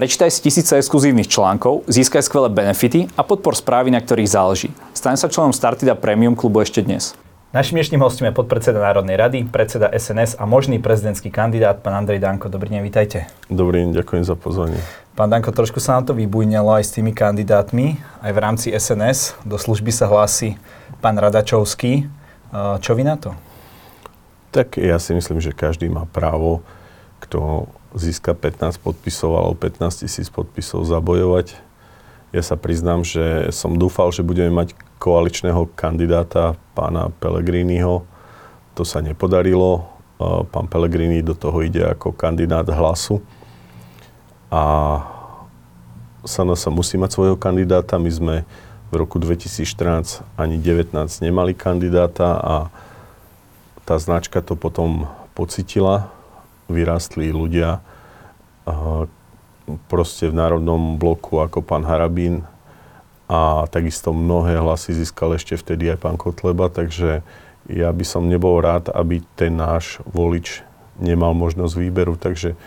Prečítaj si tisíce exkluzívnych článkov, získaj skvelé benefity a podpor správy, na ktorých záleží. Staň sa členom Startida Premium klubu ešte dnes. Našim dnešným hostom je podpredseda Národnej rady, predseda SNS a možný prezidentský kandidát, pán Andrej Danko. Dobrý deň, vítajte. Dobrý deň, ďakujem za pozvanie. Pán Danko, trošku sa nám to vybujnelo aj s tými kandidátmi. Aj v rámci SNS do služby sa hlási pán Radačovský. Čo vy na to? Tak ja si myslím, že každý má právo, kto získa 15 podpisov alebo 15 tisíc podpisov zabojovať. Ja sa priznám, že som dúfal, že budeme mať koaličného kandidáta pána Pellegriniho. To sa nepodarilo. Pán Pellegrini do toho ide ako kandidát hlasu. A sa musí mať svojho kandidáta. My sme v roku 2014 ani 19 nemali kandidáta a tá značka to potom pocitila vyrástli ľudia proste v národnom bloku ako pán Harabín. A takisto mnohé hlasy získal ešte vtedy aj pán Kotleba, takže ja by som nebol rád, aby ten náš volič nemal možnosť výberu, takže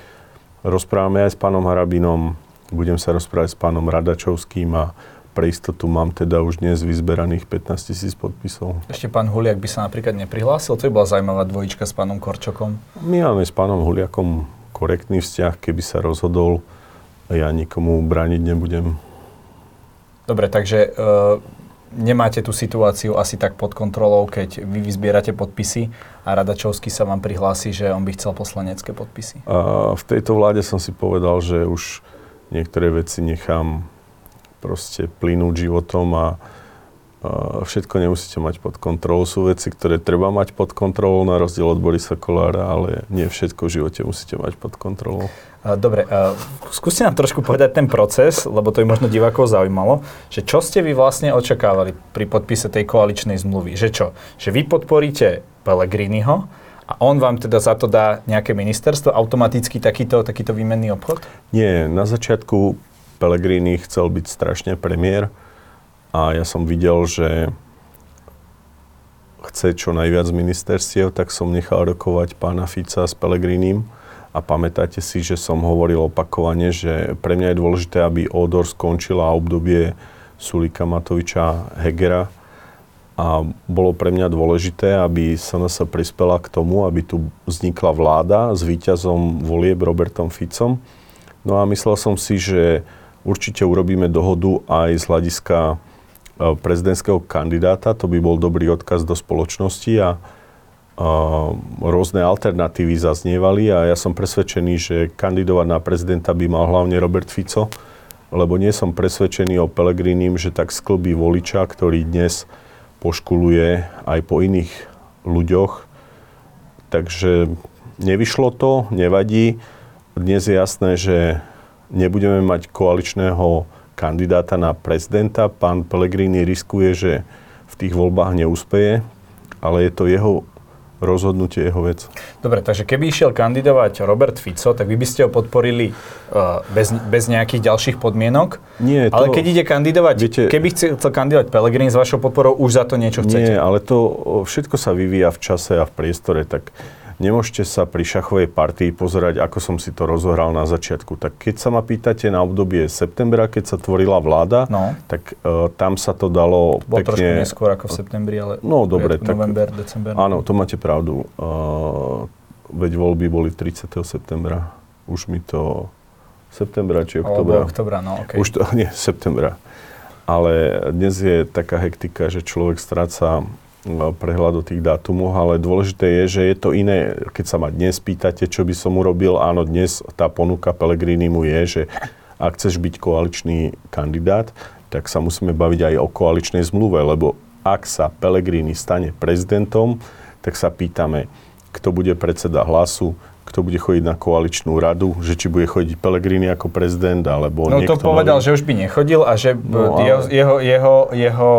rozprávame aj s pánom Harabinom, budem sa rozprávať s pánom Radačovským a pre istotu mám teda už dnes vyzberaných 15 tisíc podpisov. Ešte pán Huliak by sa napríklad neprihlásil? To by bola zaujímavá dvojička s pánom Korčokom. My máme s pánom Huliakom korektný vzťah, keby sa rozhodol. Ja nikomu brániť nebudem. Dobre, takže e, nemáte tú situáciu asi tak pod kontrolou, keď vy vyzbierate podpisy a Radačovský sa vám prihlási, že on by chcel poslanecké podpisy? A v tejto vláde som si povedal, že už niektoré veci nechám proste plynúť životom a všetko nemusíte mať pod kontrolou. Sú veci, ktoré treba mať pod kontrolou, na rozdiel od Borisa Kolára, ale nie všetko v živote musíte mať pod kontrolou. Dobre, skúste nám trošku povedať ten proces, lebo to je možno divákov zaujímalo, že čo ste vy vlastne očakávali pri podpise tej koaličnej zmluvy? Že čo? Že vy podporíte Pellegriniho a on vám teda za to dá nejaké ministerstvo, automaticky takýto, takýto výmenný obchod? Nie, na začiatku Pellegrini chcel byť strašne premiér a ja som videl, že chce čo najviac ministerstiev, tak som nechal rokovať pána Fica s Pellegrinim a pamätáte si, že som hovoril opakovane, že pre mňa je dôležité, aby Odor skončila obdobie Sulika Matoviča Hegera a bolo pre mňa dôležité, aby SNS prispela k tomu, aby tu vznikla vláda s víťazom volieb Robertom Ficom. No a myslel som si, že Určite urobíme dohodu aj z hľadiska e, prezidentského kandidáta, to by bol dobrý odkaz do spoločnosti a, a rôzne alternatívy zaznievali a ja som presvedčený, že kandidovať na prezidenta by mal hlavne Robert Fico, lebo nie som presvedčený o Pelegrinim, že tak sklbí voliča, ktorý dnes poškuluje aj po iných ľuďoch. Takže nevyšlo to, nevadí. Dnes je jasné, že nebudeme mať koaličného kandidáta na prezidenta. Pán Pellegrini riskuje, že v tých voľbách neúspeje, ale je to jeho rozhodnutie, jeho vec. Dobre, takže keby išiel kandidovať Robert Fico, tak vy by ste ho podporili uh, bez, bez nejakých ďalších podmienok? Nie. Ale to, keď ide kandidovať, viete, keby chcel kandidovať Pellegrini s vašou podporou, už za to niečo chcete? Nie, ale to všetko sa vyvíja v čase a v priestore, tak Nemôžete sa pri šachovej partii pozerať, ako som si to rozohral na začiatku. Tak keď sa ma pýtate na obdobie septembra, keď sa tvorila vláda, no. tak uh, tam sa to dalo Bol pekne... trošku neskôr ako v septembri, ale no, dobre, tak, november, december. Áno, to máte pravdu. Uh, veď voľby boli 30. septembra. Už mi to... Septembra či oktobra? Alebo oktobra, no okay. Už to, nie, septembra. Ale dnes je taká hektika, že človek stráca prehľad o tých dátumoch, ale dôležité je, že je to iné, keď sa ma dnes pýtate, čo by som urobil, áno, dnes tá ponuka Pelegrini mu je, že ak chceš byť koaličný kandidát, tak sa musíme baviť aj o koaličnej zmluve, lebo ak sa Pelegrini stane prezidentom, tak sa pýtame, kto bude predseda hlasu, kto bude chodiť na koaličnú radu, že či bude chodiť Pelegrini ako prezident, alebo No to povedal, nový. že už by nechodil a že no, ale... jeho, jeho, jeho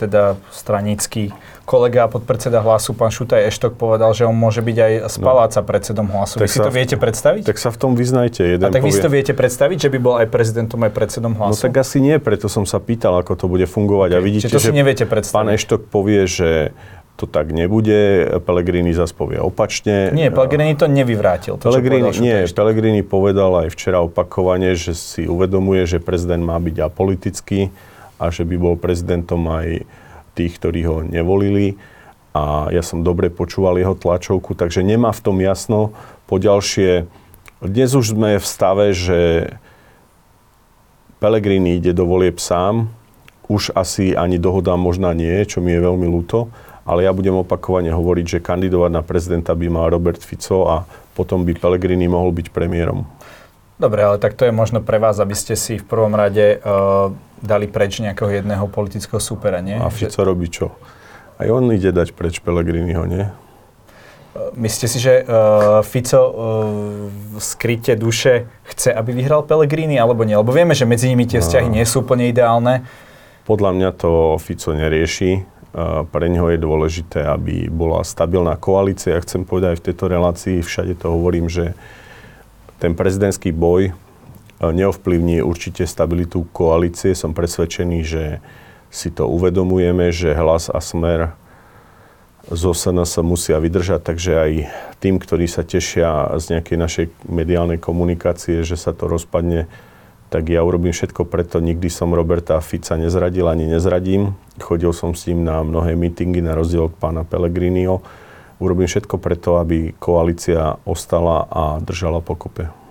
teda stranický kolega podpredseda hlasu, pán Šutaj Eštok, povedal, že on môže byť aj z no. paláca no. predsedom hlasu. Tak vy si to viete predstaviť? Tak sa v tom vyznajte. Jeden a tak povie... vy si to viete predstaviť, že by bol aj prezidentom, aj predsedom no hlasu? No tak asi nie, preto som sa pýtal, ako to bude fungovať. Okay. A vidíte, Čiže to si že neviete predstaviť. pán Eštok povie, že to tak nebude. Pellegrini zase povie opačne. Nie, Pellegrini to nevyvrátil. To, Pellegrini, povedal nie, Pellegrini povedal aj včera opakovane, že si uvedomuje, že prezident má byť apolitický a že by bol prezidentom aj tých, ktorí ho nevolili. A ja som dobre počúval jeho tlačovku, takže nemá v tom jasno. Poďalšie, dnes už sme v stave, že Pellegrini ide do volieb sám, už asi ani dohoda možná nie, čo mi je veľmi ľúto ale ja budem opakovane hovoriť, že kandidovať na prezidenta by mal Robert Fico a potom by Pellegrini mohol byť premiérom. Dobre, ale tak to je možno pre vás, aby ste si v prvom rade uh, dali preč nejakého jedného politického súpera, nie? A Fico že... robí čo? Aj on ide dať preč Pellegriniho, nie? Myslíte si, že uh, Fico uh, v skryte duše chce, aby vyhral Pellegrini, alebo nie? Lebo vieme, že medzi nimi tie vzťahy nie sú úplne ideálne. Podľa mňa to Fico nerieši pre neho je dôležité, aby bola stabilná koalícia. Ja chcem povedať aj v tejto relácii, všade to hovorím, že ten prezidentský boj e, neovplyvní určite stabilitu koalície. Som presvedčený, že si to uvedomujeme, že hlas a smer zo SNS musia vydržať, takže aj tým, ktorí sa tešia z nejakej našej mediálnej komunikácie, že sa to rozpadne, tak ja urobím všetko preto. Nikdy som Roberta Fica nezradil ani nezradím. Chodil som s ním na mnohé mítingy na rozdiel od pána Pellegriniho. Urobím všetko preto, aby koalícia ostala a držala pokope.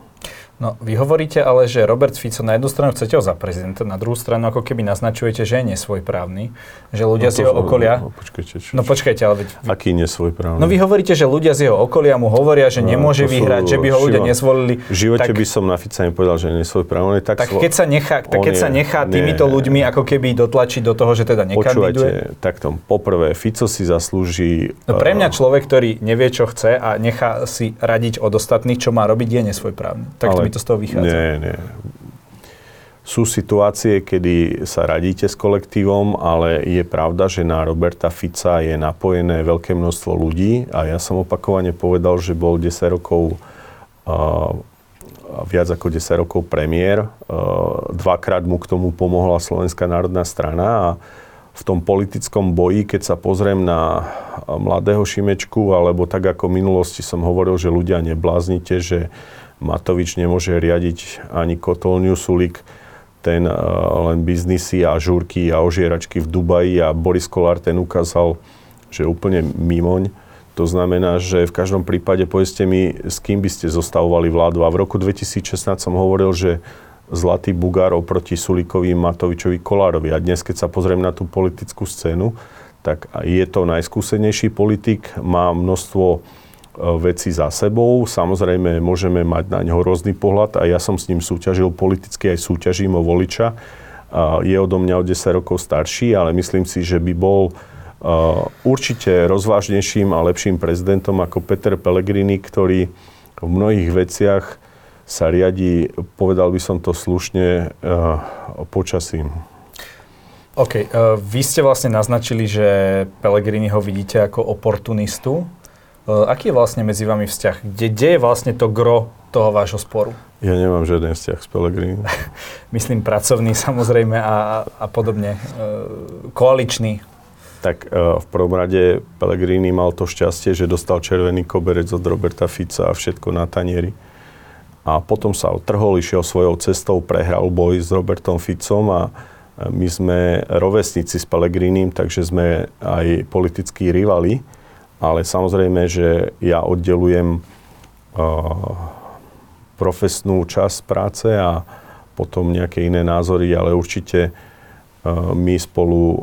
No, vy hovoríte ale, že Robert Fico na jednu stranu chcete ho za prezidenta, na druhú stranu ako keby naznačujete, že je nesvojprávny, že ľudia no z jeho okolia... No, počkajte, čo, no počkajte, ale veď... Aký nesvojprávny? No vy hovoríte, že ľudia z jeho okolia mu hovoria, že no, nemôže vyhrať, že by ho ľudia nezvolili. V živote tak, by som na Fica nepovedal, že je nesvojprávny. Tak, tak, keď sa nechá, tak keď je, sa nechá týmito nie, ľuďmi ako keby dotlačiť do toho, že teda nekandiduje... Počúvajte, takto, poprvé, Fico si zaslúži... No pre mňa eh, človek, ktorý nevie, čo chce a nechá si radiť od ostatných, čo má robiť, je nesvojprávny. Tak mi to z toho vychádza. Nie, nie. Sú situácie, kedy sa radíte s kolektívom, ale je pravda, že na Roberta Fica je napojené veľké množstvo ľudí a ja som opakovane povedal, že bol 10 rokov uh, viac ako 10 rokov premiér. Uh, dvakrát mu k tomu pomohla Slovenská národná strana a v tom politickom boji, keď sa pozriem na mladého Šimečku, alebo tak ako v minulosti som hovoril, že ľudia nebláznite, že Matovič nemôže riadiť ani kotolňu Sulik, ten uh, len biznisy a žúrky a ožieračky v Dubaji a Boris Kolár ten ukázal, že úplne mimoň. To znamená, že v každom prípade povedzte mi, s kým by ste zostavovali vládu. A v roku 2016 som hovoril, že Zlatý Bugár oproti Sulikovi, Matovičovi, Kolárovi. A dnes, keď sa pozriem na tú politickú scénu, tak je to najskúsenejší politik, má množstvo veci za sebou. Samozrejme, môžeme mať na neho rôzny pohľad a ja som s ním súťažil politicky, aj súťažím o voliča. Je odo mňa o 10 rokov starší, ale myslím si, že by bol e, určite rozvážnejším a lepším prezidentom ako Peter Pellegrini, ktorý v mnohých veciach sa riadi, povedal by som to slušne, e, počasím. OK, vy ste vlastne naznačili, že Pellegrini ho vidíte ako oportunistu. Eh, aký je vlastne medzi vami vzťah? Kde, kde je vlastne to gro toho vášho sporu? Ja nemám žiaden vzťah s Pelegrín. Myslím pracovný samozrejme a, a podobne. E, koaličný. Tak e, v prvom rade Pellegrini mal to šťastie, že dostal červený koberec od Roberta Fica a všetko na tanieri. A potom sa odtrhol, išiel svojou cestou, prehral boj s Robertom Ficom a my sme rovesníci s Pellegrinim, takže sme aj politickí rivali ale samozrejme, že ja oddelujem uh, profesnú časť práce a potom nejaké iné názory, ale určite uh, my spolu uh,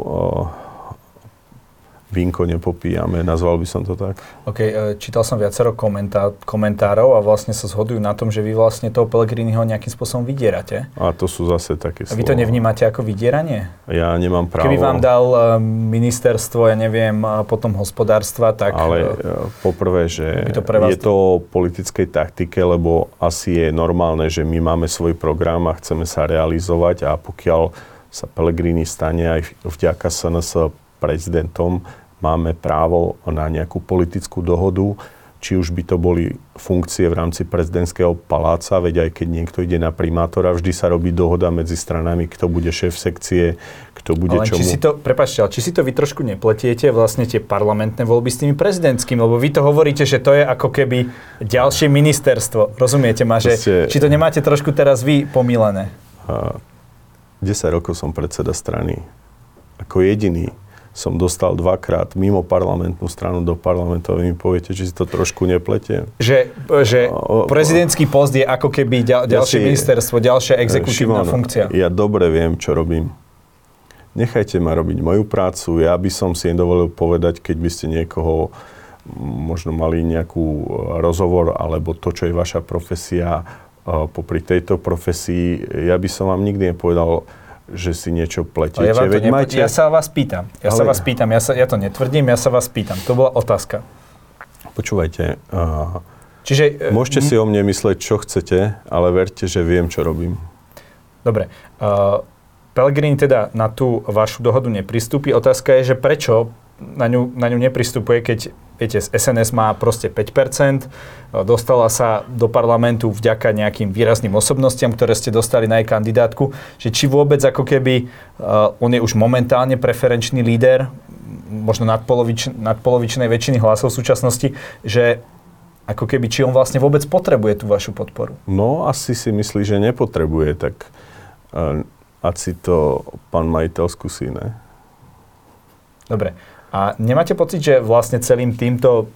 vínko nepopíjame, nazval by som to tak. OK, e, čítal som viacero komentá- komentárov a vlastne sa zhodujú na tom, že vy vlastne toho Pelegriniho nejakým spôsobom vydierate. A to sú zase také A vy to nevnímate ako vydieranie? Ja nemám právo. Keby vám dal e, ministerstvo, ja neviem, potom hospodárstva, tak... Ale e, poprvé, že to je to politickej taktike, lebo asi je normálne, že my máme svoj program a chceme sa realizovať a pokiaľ sa Pelegrini stane aj vďaka SNS prezidentom, máme právo na nejakú politickú dohodu, či už by to boli funkcie v rámci prezidentského paláca, veď aj keď niekto ide na primátora, vždy sa robí dohoda medzi stranami, kto bude šéf sekcie, kto bude ale čomu. Či si to, prepáčte, ale či si to vy trošku nepletiete vlastne tie parlamentné voľby s tými prezidentskými, lebo vy to hovoríte, že to je ako keby ďalšie ministerstvo. Rozumiete ma, že ste... či to nemáte trošku teraz vy pomílené? 10 rokov som predseda strany. Ako jediný som dostal dvakrát mimo parlamentnú stranu do parlamentu a vy mi poviete, či si to trošku nepletie. Že, že prezidentský post je ako keby ďal, ďalšie ja si, ministerstvo, ďalšia exekutívna Šimon, funkcia. Ja dobre viem, čo robím. Nechajte ma robiť moju prácu. Ja by som si dovolil povedať, keď by ste niekoho možno mali nejakú e, rozhovor alebo to, čo je vaša profesia, e, popri tejto profesii, ja by som vám nikdy nepovedal, že si niečo pletiete. Ja, Veď nepl- máte... ja sa vás pýtam. Ja Ale... sa vás pýtam. Ja, sa, ja to netvrdím, ja sa vás pýtam. To bola otázka. Počúvajte. Uh, Čiže, uh, môžete m- si o mne mysleť, čo chcete, ale verte, že viem, čo robím. Dobre. Uh, Pellegrini teda na tú vašu dohodu nepristúpi. Otázka je, že prečo na ňu, na ňu nepristupuje, keď viete, SNS má proste 5%, dostala sa do parlamentu vďaka nejakým výrazným osobnostiam, ktoré ste dostali na jej kandidátku, že či vôbec ako keby uh, on je už momentálne preferenčný líder, možno nadpolovič, nadpolovičnej väčšiny hlasov v súčasnosti, že ako keby, či on vlastne vôbec potrebuje tú vašu podporu? No, asi si myslí, že nepotrebuje, tak uh, asi to pán majiteľ skúsi, ne? Dobre. A nemáte pocit, že vlastne celým týmto,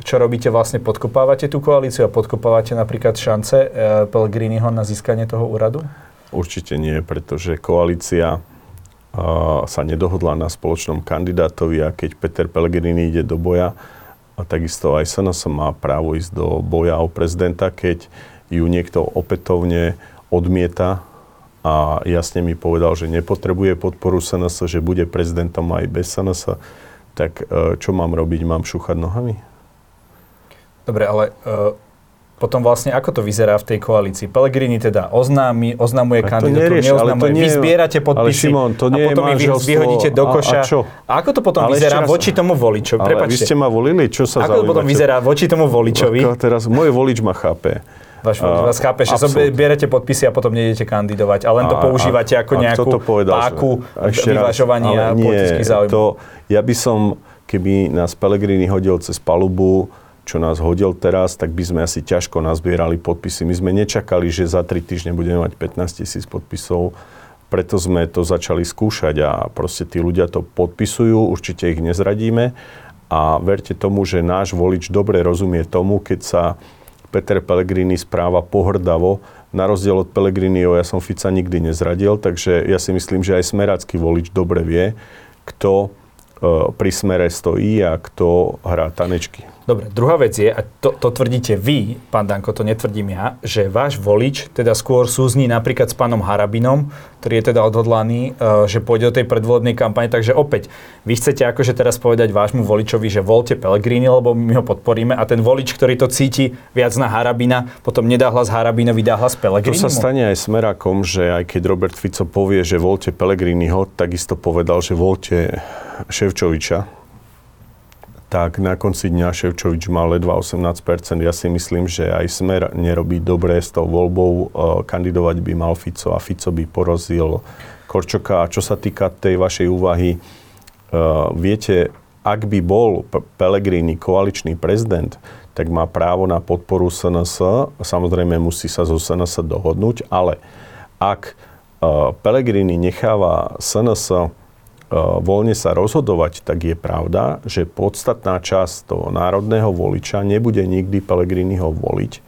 čo robíte, vlastne podkopávate tú koalíciu a podkopávate napríklad šance e, Pellegriniho na získanie toho úradu? Určite nie, pretože koalícia uh, sa nedohodla na spoločnom kandidátovi a keď Peter Pellegrini ide do boja, a takisto aj SNS má právo ísť do boja o prezidenta, keď ju niekto opätovne odmieta a jasne mi povedal, že nepotrebuje podporu SNS, že bude prezidentom aj bez SNS, tak e, čo mám robiť? Mám šúchať nohami? Dobre, ale uh, potom vlastne ako to vyzerá v tej koalícii? Pelegrini teda oznámi, oznamuje kandidatúru, neoznamuje. Nie, vy zbierate podpisy Šimon, to nie a potom ich vyhodíte do koša. A, a, čo? a ako to potom ale vyzerá voči tomu voličovi? Ale Prepačte. vy ste ma volili, čo sa Ako to potom vyzerá voči tomu voličovi? Ako teraz môj volič ma chápe. Váš uh, vás chápe, že berete podpisy a potom nejdete kandidovať a len to a, používate a, ako a nejakú povedal, páku vyvažovania politických záujmov. To, ja by som, keby nás Pelegrini hodil cez palubu, čo nás hodil teraz, tak by sme asi ťažko nazbierali podpisy. My sme nečakali, že za tri týždne budeme mať 15 tisíc podpisov, preto sme to začali skúšať a proste tí ľudia to podpisujú, určite ich nezradíme a verte tomu, že náš volič dobre rozumie tomu, keď sa Peter Pellegrini správa pohrdavo. Na rozdiel od Pellegriniho ja som Fica nikdy nezradil, takže ja si myslím, že aj smerácky volič dobre vie, kto E, pri smere stojí a kto hrá tanečky. Dobre, druhá vec je, a to, to tvrdíte vy, pán Danko, to netvrdím ja, že váš volič teda skôr súzní napríklad s pánom Harabinom, ktorý je teda odhodlaný, uh, že pôjde do tej predvolebnej kampane. Takže opäť, vy chcete akože teraz povedať vášmu voličovi, že volte Pelegrini, lebo my ho podporíme a ten volič, ktorý to cíti viac na Harabina, potom nedá hlas Harabinovi, dá hlas Pelegrini. To sa stane aj smerákom, že aj keď Robert Fico povie, že volte Pelegriniho, takisto povedal, že volte Ševčoviča, tak na konci dňa Ševčovič mal ledva 18%. Ja si myslím, že aj Smer nerobí dobre s tou voľbou. E, kandidovať by mal Fico a Fico by porozil Korčoka. A čo sa týka tej vašej úvahy, e, viete, ak by bol Pelegrini koaličný prezident, tak má právo na podporu SNS. Samozrejme musí sa zo SNS dohodnúť, ale ak e, Pelegrini necháva SNS voľne sa rozhodovať, tak je pravda, že podstatná časť toho národného voliča nebude nikdy Pelegriniho voliť.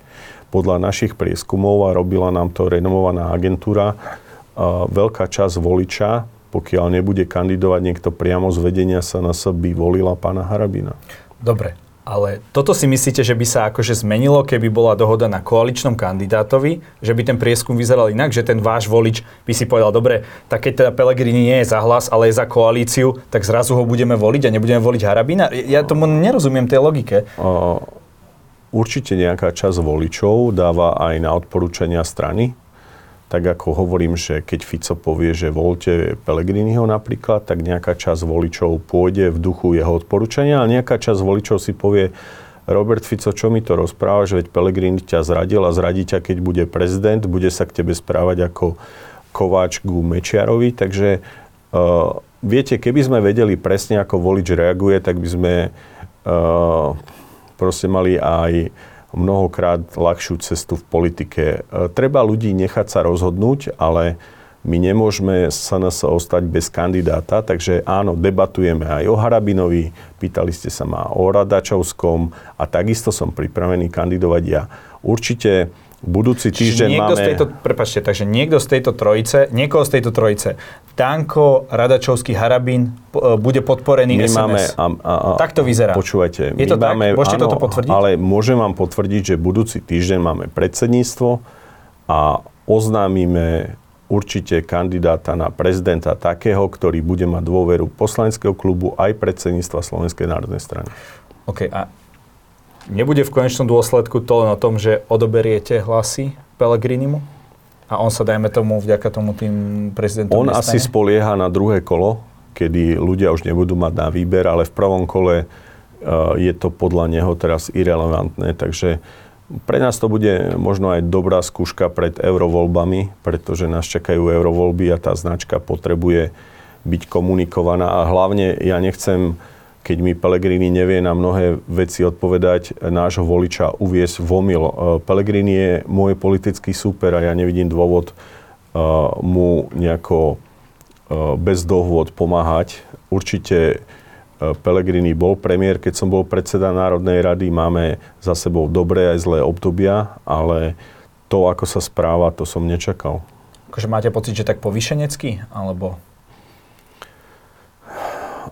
Podľa našich prieskumov, a robila nám to renomovaná agentúra, e, veľká časť voliča, pokiaľ nebude kandidovať niekto priamo z vedenia sa na by volila pána Harabina. Dobre, ale toto si myslíte, že by sa akože zmenilo, keby bola dohoda na koaličnom kandidátovi, že by ten prieskum vyzeral inak, že ten váš volič by si povedal, dobre, tak keď teda Pelegrini nie je za hlas, ale je za koalíciu, tak zrazu ho budeme voliť a nebudeme voliť Harabina? Ja tomu nerozumiem tej logike. určite nejaká časť voličov dáva aj na odporúčania strany, tak ako hovorím, že keď Fico povie, že voľte Pelegriniho napríklad, tak nejaká časť voličov pôjde v duchu jeho odporúčania a nejaká časť voličov si povie, Robert Fico, čo mi to rozpráva, že veď Pelegrini ťa zradil a zradí ťa, keď bude prezident, bude sa k tebe správať ako Kováč ku Mečiarovi, takže uh, viete, keby sme vedeli presne, ako volič reaguje, tak by sme uh, proste mali aj mnohokrát ľahšiu cestu v politike. Uh, treba ľudí nechať sa rozhodnúť, ale my nemôžeme sa nás ostať bez kandidáta, takže áno, debatujeme aj o Harabinovi, pýtali ste sa ma o Radačovskom a takisto som pripravený kandidovať ja. Určite budúci týždeň niekto máme... Z tejto, prepačte, takže niekto z tejto trojice, niekoho z tejto trojice, Danko, Radačovský, Harabin e, bude podporený my SNS. Máme, a, a, a, tak to vyzerá. Počúvajte, Je to máme, tak? Môžete áno, toto potvrdiť? Ale môžem vám potvrdiť, že budúci týždeň máme predsedníctvo a oznámime určite kandidáta na prezidenta takého, ktorý bude mať dôveru poslaneckého klubu aj predsedníctva Slovenskej národnej strany. OK, a nebude v konečnom dôsledku to len o tom, že odoberiete hlasy Pelegrinimu? A on sa, dajme tomu, vďaka tomu tým prezidentom On nestane? asi spolieha na druhé kolo, kedy ľudia už nebudú mať na výber, ale v prvom kole uh, je to podľa neho teraz irrelevantné, takže pre nás to bude možno aj dobrá skúška pred eurovoľbami, pretože nás čakajú eurovoľby a tá značka potrebuje byť komunikovaná a hlavne ja nechcem, keď mi Pelegrini nevie na mnohé veci odpovedať, nášho voliča uviesť v omyl. E, Pelegrini je môj politický súper a ja nevidím dôvod uh, mu nejako uh, bez dohôd pomáhať. Určite Pelegrini bol premiér, keď som bol predseda Národnej rady. Máme za sebou dobré aj zlé obdobia, ale to, ako sa správa, to som nečakal. Akože máte pocit, že tak povyšenecky, alebo?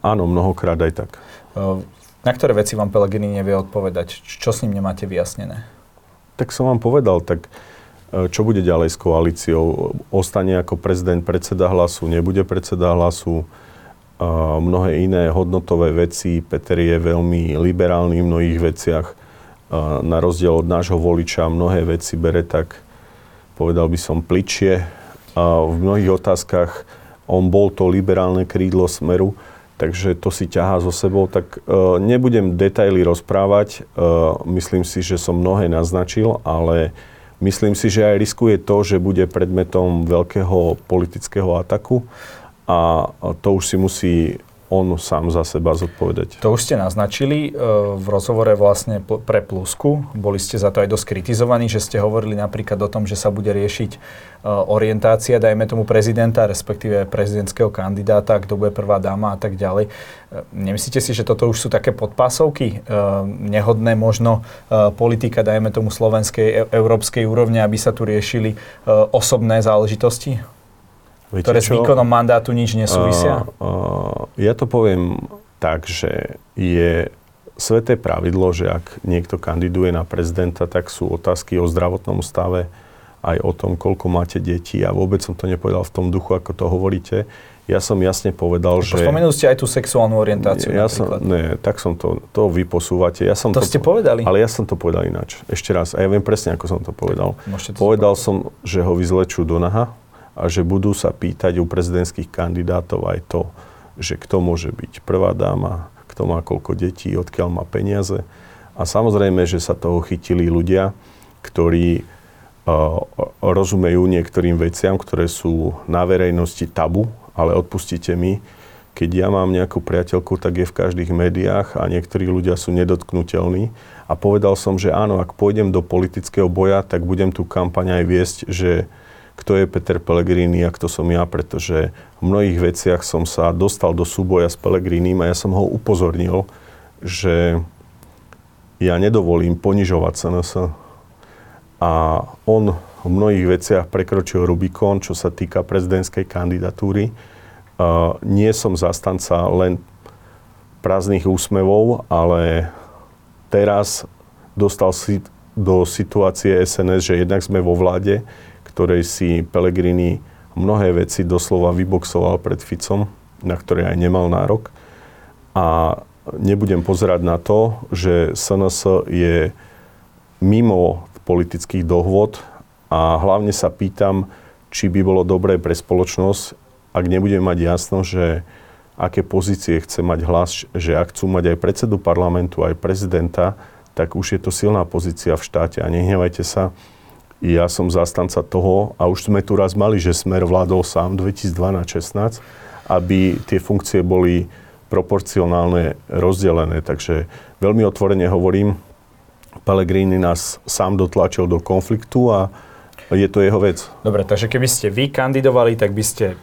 Áno, mnohokrát aj tak. Na ktoré veci vám Pelegrini nevie odpovedať? Čo s ním nemáte vyjasnené? Tak som vám povedal, tak čo bude ďalej s koalíciou? Ostane ako prezident predseda hlasu, nebude predseda hlasu? mnohé iné hodnotové veci. Peter je veľmi liberálny v mnohých veciach. Na rozdiel od nášho voliča mnohé veci bere tak, povedal by som, pličie. V mnohých otázkach on bol to liberálne krídlo smeru, takže to si ťahá so sebou. Tak e, nebudem detaily rozprávať, e, myslím si, že som mnohé naznačil, ale myslím si, že aj riskuje to, že bude predmetom veľkého politického ataku a to už si musí on sám za seba zodpovedať. To už ste naznačili e, v rozhovore vlastne pre Plusku. Boli ste za to aj dosť kritizovaní, že ste hovorili napríklad o tom, že sa bude riešiť e, orientácia, dajme tomu prezidenta, respektíve prezidentského kandidáta, kto bude prvá dáma a tak ďalej. E, nemyslíte si, že toto už sú také podpásovky, nehodné možno politika, dajme tomu slovenskej, európskej úrovne, aby sa tu riešili osobné záležitosti? Viete ktoré čo? s výkonom mandátu nič nesúvisia? Uh, uh, ja to poviem tak, že je sveté pravidlo, že ak niekto kandiduje na prezidenta, tak sú otázky o zdravotnom stave, aj o tom, koľko máte detí a vôbec som to nepovedal v tom duchu, ako to hovoríte. Ja som jasne povedal, že... Spomenuli ste aj tú sexuálnu orientáciu ja som, Ne, tak som to, to vy posúvate. Ja som to, to ste povedali? Ale ja som to povedal ináč. Ešte raz. A ja viem presne, ako som to povedal. To povedal som, že ho vyzlečú do naha, a že budú sa pýtať u prezidentských kandidátov aj to, že kto môže byť prvá dáma, kto má koľko detí, odkiaľ má peniaze. A samozrejme, že sa toho chytili ľudia, ktorí uh, rozumejú niektorým veciam, ktoré sú na verejnosti tabu, ale odpustite mi, keď ja mám nejakú priateľku, tak je v každých médiách a niektorí ľudia sú nedotknutelní. A povedal som, že áno, ak pôjdem do politického boja, tak budem tú kampaň aj viesť, že kto je Peter Pellegrini a kto som ja, pretože v mnohých veciach som sa dostal do súboja s Pellegrinim a ja som ho upozornil, že ja nedovolím ponižovať SNS. A on v mnohých veciach prekročil Rubikon, čo sa týka prezidentskej kandidatúry. Nie som zastanca len prázdnych úsmevov, ale teraz dostal si do situácie SNS, že jednak sme vo vláde, ktorej si Pellegrini mnohé veci doslova vyboxoval pred Ficom, na ktoré aj nemal nárok. A nebudem pozerať na to, že SNS je mimo politických dohôd a hlavne sa pýtam, či by bolo dobré pre spoločnosť, ak nebudeme mať jasno, že aké pozície chce mať hlas, že ak chcú mať aj predsedu parlamentu, aj prezidenta, tak už je to silná pozícia v štáte a nehnevajte sa. Ja som zastanca toho, a už sme tu raz mali, že Smer vládol sám 2012-16, aby tie funkcie boli proporcionálne rozdelené. Takže veľmi otvorene hovorím, Pellegrini nás sám dotlačil do konfliktu a je to jeho vec. Dobre, takže keby ste vy kandidovali, tak by ste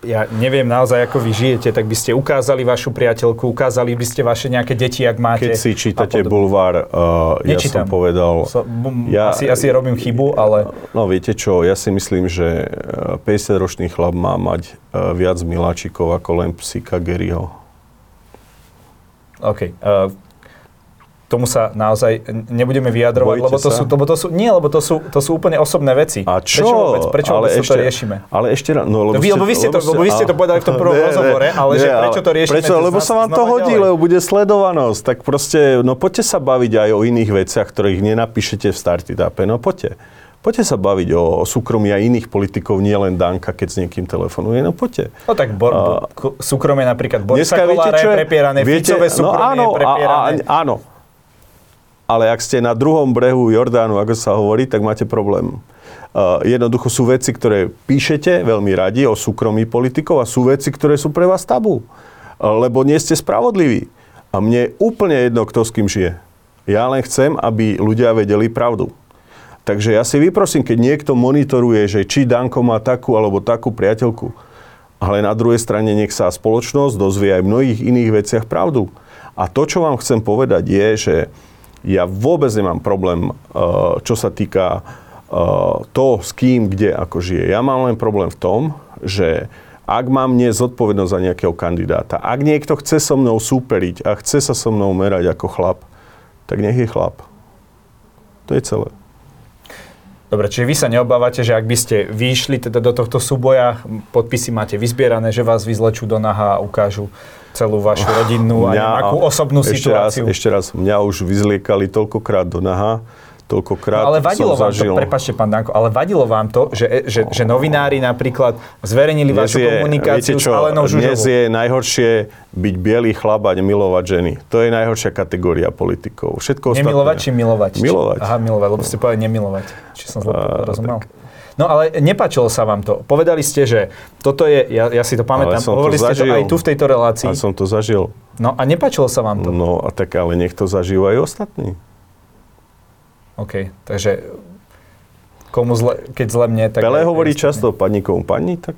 ja neviem naozaj, ako vy žijete, tak by ste ukázali vašu priateľku, ukázali by ste vaše nejaké deti, ak máte. Keď si čítate bulvár, uh, ja som povedal... So, ja, asi, asi robím chybu, ale... No viete čo, ja si myslím, že 50-ročný chlap má mať uh, viac miláčikov ako len psíka Garyho. OK. Uh, tomu sa naozaj nebudeme vyjadrovať, Bojíte lebo to, sú, lebo to sú, nie, lebo to sú, to sú úplne osobné veci. A čo? Prečo vôbec, prečo ale vôbec ešte, to riešime? Ale ešte raz, no lebo, vy, lebo, vy ste to, lebo vy ste to povedali v tom prvom rozhovore, ale ne, že prečo to riešime? Prečo? Lebo sa vám to hodí, ďalej. lebo bude sledovanosť. Tak proste, no poďte sa baviť aj o iných veciach, ktorých nenapíšete v startupe. No poďte. Poďte sa baviť o, o súkromí aj iných politikov, nie len Danka, keď s niekým telefonuje. No poďte. No tak bor, uh, súkromie napríklad Borisa Kolára je prepierané, viete, Ficové súkromie no áno, je prepierané. A, a, áno, ale ak ste na druhom brehu Jordánu, ako sa hovorí, tak máte problém. Uh, jednoducho sú veci, ktoré píšete veľmi radi o súkromí politikov a sú veci, ktoré sú pre vás tabu. Uh, lebo nie ste spravodliví. A mne je úplne jedno, kto s kým žije. Ja len chcem, aby ľudia vedeli pravdu. Takže ja si vyprosím, keď niekto monitoruje, že či Danko má takú alebo takú priateľku, ale na druhej strane nech sa spoločnosť dozvie aj v mnohých iných veciach pravdu. A to, čo vám chcem povedať, je, že ja vôbec nemám problém, uh, čo sa týka uh, to, s kým, kde, ako žije. Ja mám len problém v tom, že ak mám nie zodpovednosť za nejakého kandidáta, ak niekto chce so mnou súperiť a chce sa so mnou merať ako chlap, tak nech je chlap. To je celé. Dobre, čiže vy sa neobávate, že ak by ste vyšli teda do tohto súboja, podpisy máte vyzbierané, že vás vyzlečú do naha a ukážu celú vašu rodinnú a nejakú osobnú ešte situáciu. Raz, ešte raz, mňa už vyzliekali toľkokrát do naha, toľkokrát no, ale vadilo som vám zažil. to, prepačte pán Danko, ale vadilo vám to, že, že, že novinári napríklad zverejnili dnes vašu je, komunikáciu čo, s Alenou Žužovou. Dnes je najhoršie byť bielý chlap a milovať ženy. To je najhoršia kategória politikov. Všetko Nemilovať či milovať? Milovať. Aha, milovať, lebo ste povedali nemilovať. Či som zle rozumel? No ale nepáčilo sa vám to. Povedali ste, že toto je, ja, ja si to pamätám, hovorili ste to aj tu v tejto relácii. A som to zažil. No a nepáčilo sa vám to. No a tak ale nech to zažívajú aj ostatní. OK, takže komu zle, keď zle mne, tak... Pele hovorí často padníkovom padni, tak...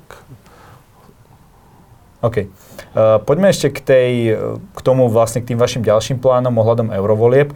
OK. Uh, poďme ešte k, tej, k tomu vlastne k tým vašim ďalším plánom ohľadom eurovolieb.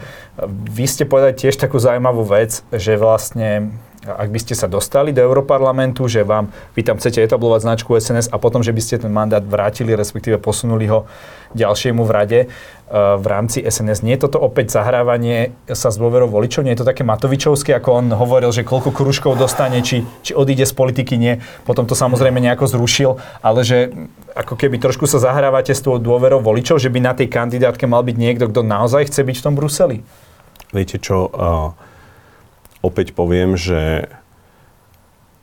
Vy ste povedali tiež takú zaujímavú vec, že vlastne ak by ste sa dostali do Európarlamentu, že vám, vy tam chcete etablovať značku SNS a potom, že by ste ten mandát vrátili, respektíve posunuli ho ďalšiemu v rade uh, v rámci SNS. Nie je toto opäť zahrávanie sa s dôverou voličov? Nie je to také Matovičovské, ako on hovoril, že koľko kružkov dostane, či, či odíde z politiky? Nie. Potom to samozrejme nejako zrušil, ale že ako keby trošku sa zahrávate s tou dôverou voličov, že by na tej kandidátke mal byť niekto, kto naozaj chce byť v tom Bruseli? Viete čo, uh opäť poviem, že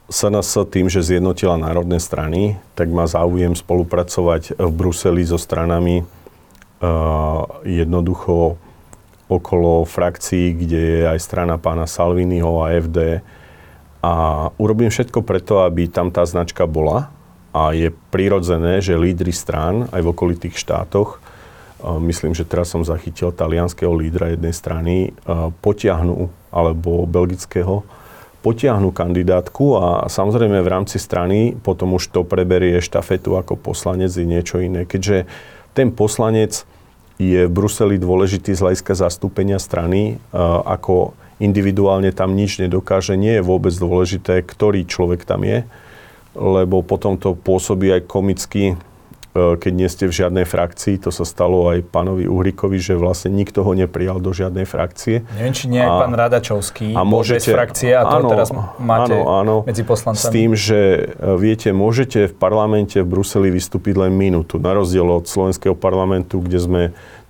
SNS tým, že zjednotila národné strany, tak má záujem spolupracovať v Bruseli so stranami uh, jednoducho okolo frakcií, kde je aj strana pána Salviniho a FD. A urobím všetko preto, aby tam tá značka bola. A je prirodzené, že lídry strán aj v okolitých štátoch, uh, myslím, že teraz som zachytil talianského lídra jednej strany, uh, potiahnú alebo belgického potiahnu kandidátku a samozrejme v rámci strany potom už to preberie štafetu ako poslanec je niečo iné. Keďže ten poslanec je v Bruseli dôležitý z hľadiska zastúpenia strany, ako individuálne tam nič nedokáže, nie je vôbec dôležité, ktorý človek tam je, lebo potom to pôsobí aj komicky E, keď nie ste v žiadnej frakcii. To sa stalo aj pánovi Uhrikovi, že vlastne nikto ho neprijal do žiadnej frakcie. Neviem, či nie aj pán Radačovský a môžete, bez frakcie a to áno, teraz máte áno, áno, medzi poslancami. S tým, že e, viete, môžete v parlamente v Bruseli vystúpiť len minútu. Na rozdiel od slovenského parlamentu, kde sme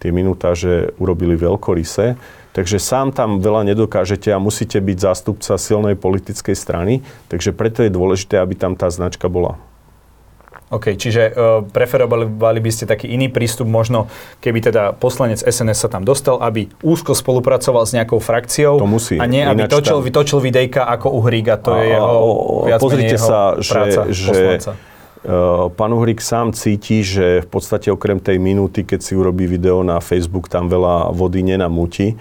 tie minútaže urobili veľkoryse. Takže sám tam veľa nedokážete a musíte byť zástupca silnej politickej strany. Takže preto je dôležité, aby tam tá značka bola. OK, čiže uh, preferovali by ste taký iný prístup, možno keby teda poslanec SNS sa tam dostal, aby úzko spolupracoval s nejakou frakciou to musí. a nie, aby točil, tam... vytočil videjka ako Uhrík a to a, je jeho, viac pozrite jeho sa, práca že, že pán Uhrík sám cíti, že v podstate okrem tej minúty, keď si urobí video na Facebook, tam veľa vody nenamúti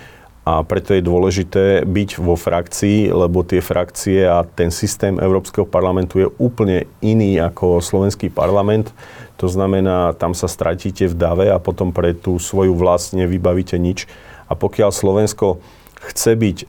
a preto je dôležité byť vo frakcii, lebo tie frakcie a ten systém Európskeho parlamentu je úplne iný ako slovenský parlament. To znamená, tam sa stratíte v dave a potom pre tú svoju vlast nevybavíte nič. A pokiaľ Slovensko chce byť e,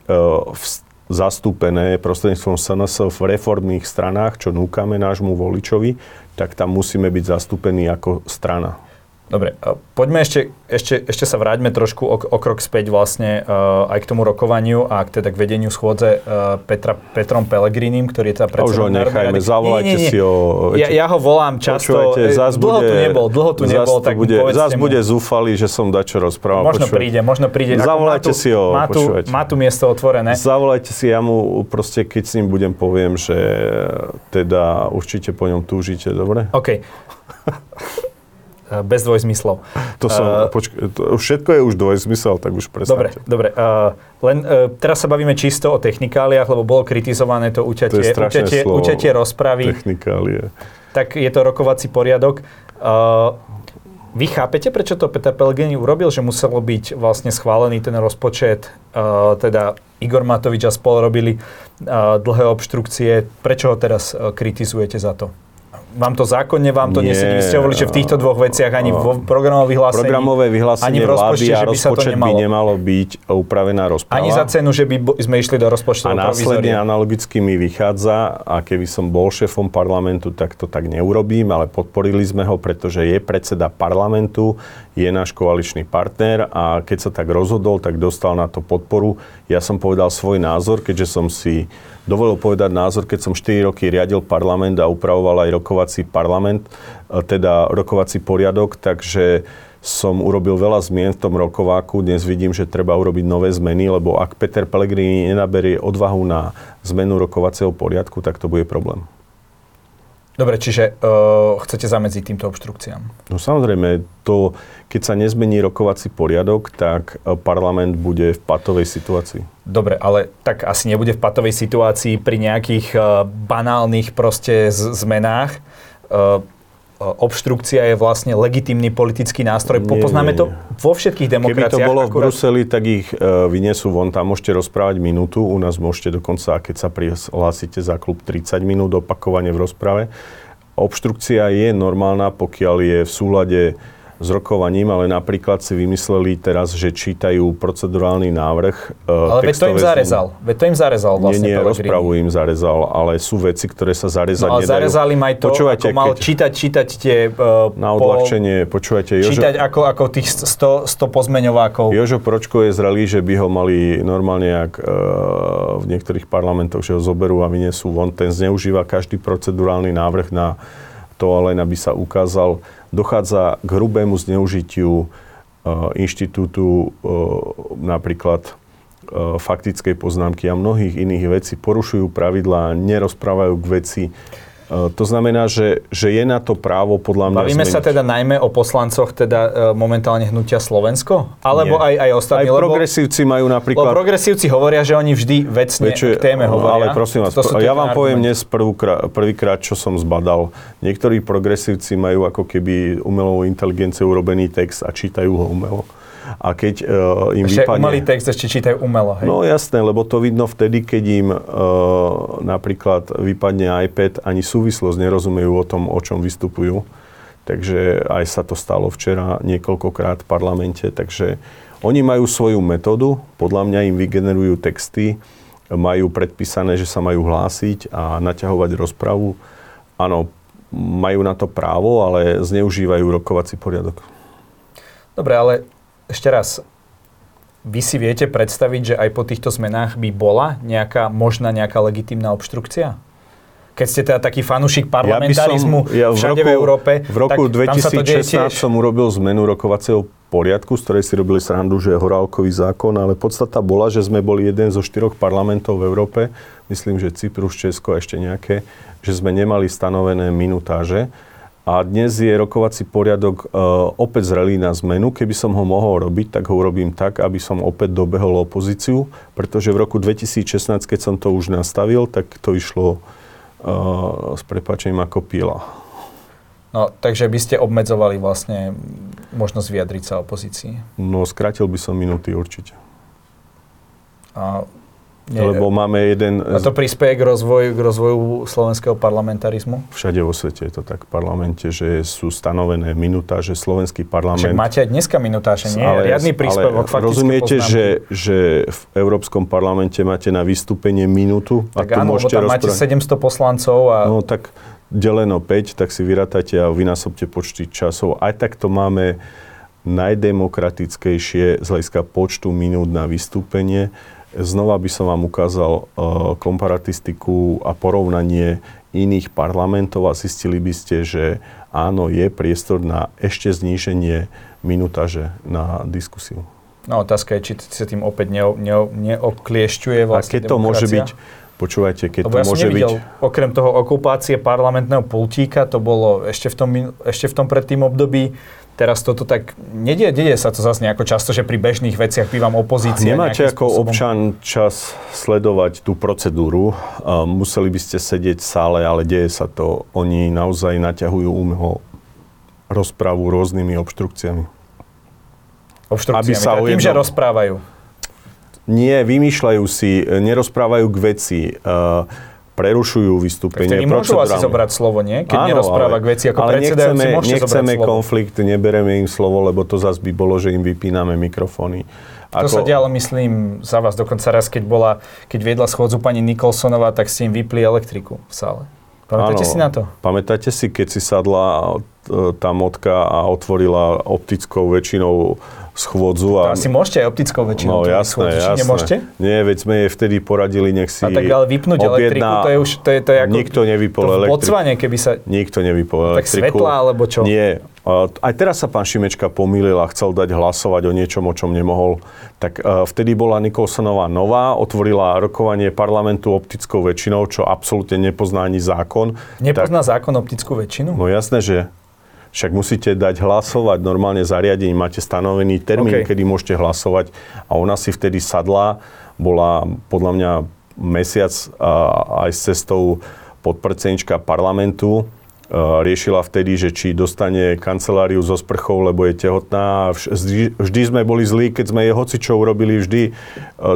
zastúpené prostredníctvom SNS v reformných stranách, čo núkame nášmu voličovi, tak tam musíme byť zastúpení ako strana. Dobre, poďme ešte, ešte, ešte sa vráťme trošku o, o krok späť vlastne uh, aj k tomu rokovaniu a k, teda k vedeniu schôdze uh, Petra, Petrom Pelegrinim, ktorý je teda predsedom Už ho nechajme, zavolajte nie, nie, nie. si ho. Ja, ja ho volám často, zás dlho bude, tu nebol, dlho tu nebol, tak bude, Zás mu. bude zúfalý, že som dačo rozprával. Možno počúvať. príde, možno príde. Zavolajte si ho, má tu, má tu miesto otvorené. Zavolajte si, ja mu proste, keď s ním budem, poviem, že teda určite po ňom túžite, dobre? OK. Eh, bez dvojzmyslov. To som, uh, počk- to, všetko je už dvojzmysel, tak už prestante. Dobre, dobre. Uh, len uh, teraz sa bavíme čisto o technikáliách, lebo bolo kritizované to uťatie, to uťatie, slovo, uťatie rozpravy. Technikálie. Tak je to rokovací poriadok. Uh, vy chápete, prečo to Peter Pellegrini urobil, že muselo byť vlastne schválený ten rozpočet, uh, teda Igor Matovič a spol robili uh, dlhé obštrukcie. Prečo ho teraz uh, kritizujete za to? Vám to zákonne, vám to nesedí. Vy ste hovorili, že v týchto dvoch veciach ani v programovom vyhlásení, programové vyhlásenie ani v rozpočte, vlády a rozpočet by, by nemalo byť upravená rozpráva. Ani za cenu, že by sme išli do rozpočtu. A následne analogicky mi vychádza, a keby som bol šéfom parlamentu, tak to tak neurobím, ale podporili sme ho, pretože je predseda parlamentu, je náš koaličný partner a keď sa tak rozhodol, tak dostal na to podporu. Ja som povedal svoj názor, keďže som si dovolil povedať názor, keď som 4 roky riadil parlament a upravoval aj rokovací parlament, e, teda rokovací poriadok, takže som urobil veľa zmien v tom rokováku. Dnes vidím, že treba urobiť nové zmeny, lebo ak Peter Pellegrini nenaberie odvahu na zmenu rokovacieho poriadku, tak to bude problém. Dobre, čiže uh, chcete zamedziť týmto obštrukciám? No samozrejme, to, keď sa nezmení rokovací poriadok, tak e, parlament bude v patovej situácii. Dobre, ale tak asi nebude v patovej situácii pri nejakých uh, banálnych proste z- zmenách. Uh, obštrukcia je vlastne legitimný politický nástroj. Nie, Poznáme to vo všetkých demokraciách. Keby to bolo akurát... v Bruseli, tak ich uh, vyniesú von. Tam môžete rozprávať minútu. U nás môžete dokonca, keď sa prihlásite za klub 30 minút opakovane v rozprave. Obštrukcia je normálna, pokiaľ je v súlade s rokovaním, ale napríklad si vymysleli teraz, že čítajú procedurálny návrh. E, ale veď to im zarezal. Veď to im zarezal vlastne Nie, nie, rozpravu im zarezal, ale sú veci, ktoré sa zarezať no, ale nedajú. zarezali im aj to, počúvajte, ako mal keď... čítať, čítať tie... Uh, na odľahčenie, po... počúvajte. Jožo... Čítať ako, ako tých 100, 100 pozmeňovákov. Jožo Pročko je zrelý, že by ho mali normálne, jak uh, v niektorých parlamentoch, že ho zoberú a vyniesú von. Ten zneužíva každý procedurálny návrh na to, len aby sa ukázal dochádza k hrubému zneužitiu uh, inštitútu uh, napríklad uh, faktickej poznámky a mnohých iných vecí, porušujú pravidlá, nerozprávajú k veci, E, to znamená, že, že je na to právo podľa mňa Bavíme zmeniť. sa teda najmä o poslancoch teda e, momentálne hnutia Slovensko? Alebo Nie. aj, aj ostatní? Aj progresívci lebo, majú napríklad... Lebo progresívci hovoria, že oni vždy vecne Večuje, k téme hovoria. Ale prosím vás, ja vám poviem dnes prvýkrát, prvýkrát, čo som zbadal. Niektorí progresívci majú ako keby umelou inteligenciou urobený text a čítajú ho umelo a keď uh, im ešte vypadne... umelý text ešte čítajú umelo, hej? No jasné, lebo to vidno vtedy, keď im uh, napríklad vypadne iPad, ani súvislosť nerozumejú o tom, o čom vystupujú. Takže aj sa to stalo včera niekoľkokrát v parlamente. Takže oni majú svoju metódu, podľa mňa im vygenerujú texty, majú predpísané, že sa majú hlásiť a naťahovať rozpravu. Áno, majú na to právo, ale zneužívajú rokovací poriadok. Dobre, ale ešte raz, vy si viete predstaviť, že aj po týchto zmenách by bola nejaká, možná nejaká legitimná obštrukcia? Keď ste teda taký fanúšik parlamentarizmu ja som, ja v všade roku, v Európe, V roku 2016 som urobil zmenu rokovacieho poriadku, z ktorej si robili srandu, že je horálkový zákon, ale podstata bola, že sme boli jeden zo štyroch parlamentov v Európe, myslím, že Cyprus, Česko a ešte nejaké, že sme nemali stanovené minutáže A dnes je rokovací poriadok e, opäť zrelý na zmenu. Keby som ho mohol robiť, tak ho urobím tak, aby som opäť dobehol opozíciu, pretože v roku 2016, keď som to už nastavil, tak to išlo e, s prepačením ako pila. No, takže by ste obmedzovali vlastne možnosť vyjadriť sa opozícii. No, skrátil by som minúty určite. A nie, lebo máme jeden... A to prispieje k rozvoju, k rozvoju slovenského parlamentarizmu? Všade vo svete je to tak v parlamente, že sú stanovené minutáže, slovenský parlament... Však máte aj dneska minutáže, nie? Ale, Riadny príspevok, ale rozumiete, že, že v Európskom parlamente máte na vystúpenie minútu? Tak a tu áno, lebo tam máte 700 poslancov a... No tak deleno 5, tak si vyratajte a vynásobte počty časov. Aj tak to máme najdemokratickejšie z hľadiska počtu minút na vystúpenie. Znova by som vám ukázal uh, komparatistiku a porovnanie iných parlamentov a zistili by ste, že áno, je priestor na ešte zníženie minutáže na diskusiu. No otázka je, či sa tým opäť neo, neo, neokliešťuje vlastne A keď to môže byť, počúvajte, keď Lebo to ja môže nevidel, byť... okrem toho okupácie parlamentného pultíka, to bolo ešte v tom, ešte v tom predtým období, Teraz toto tak, nedie, nedie sa to zase nejako často, že pri bežných veciach bývam opozícia. Nemáte ako spôsobom... občan čas sledovať tú procedúru. Uh, museli by ste sedieť v sále, ale deje sa to. Oni naozaj naťahujú umho rozprávu rôznymi obštrukciami. Obštrukciami, aby sa teda tým, jedno... že rozprávajú. Nie, vymýšľajú si, nerozprávajú k veci. Uh, prerušujú vystúpenie. Tak môžu asi zobrať slovo, nie? Keď Áno, nerozpráva ale, k veci ako ale predsedajúci, nechceme, nechceme slovo. konflikt, nebereme im slovo, lebo to zase by bolo, že im vypíname mikrofóny. Ako... To sa dialo, myslím, za vás dokonca raz, keď, bola, keď viedla schôdzu pani Nikolsonová, tak ste im vypli elektriku v sále. Pamätáte si na to? Pamätáte si, keď si sadla e, tá motka a otvorila optickou väčšinou schôdzu. A... To asi môžete aj optickou väčšinou. No jasné, schôdzu, jasné. nemôžete? Nie, veď sme jej vtedy poradili, nech si A tak ale vypnúť objedná... elektriku, to je už, to je, to je ako... Nikto nevypol elektriku. V Botsvane, keby sa... Nikto nevypol elektriku. Tak svetla, alebo čo? Nie. Aj teraz sa pán Šimečka pomýlil a chcel dať hlasovať o niečom, o čom nemohol. Tak vtedy bola Nikolsonová nová, otvorila rokovanie parlamentu optickou väčšinou, čo absolútne nepozná ani zákon. Nepozná tak... zákon optickú väčšinu? No jasné, že však musíte dať hlasovať normálne zariadení, máte stanovený termín, okay. kedy môžete hlasovať a ona si vtedy sadla, bola podľa mňa mesiac a, aj s cestou podpredsednička parlamentu, riešila vtedy, že či dostane kanceláriu so sprchou, lebo je tehotná. Vždy, sme boli zlí, keď sme jej hocičo urobili, vždy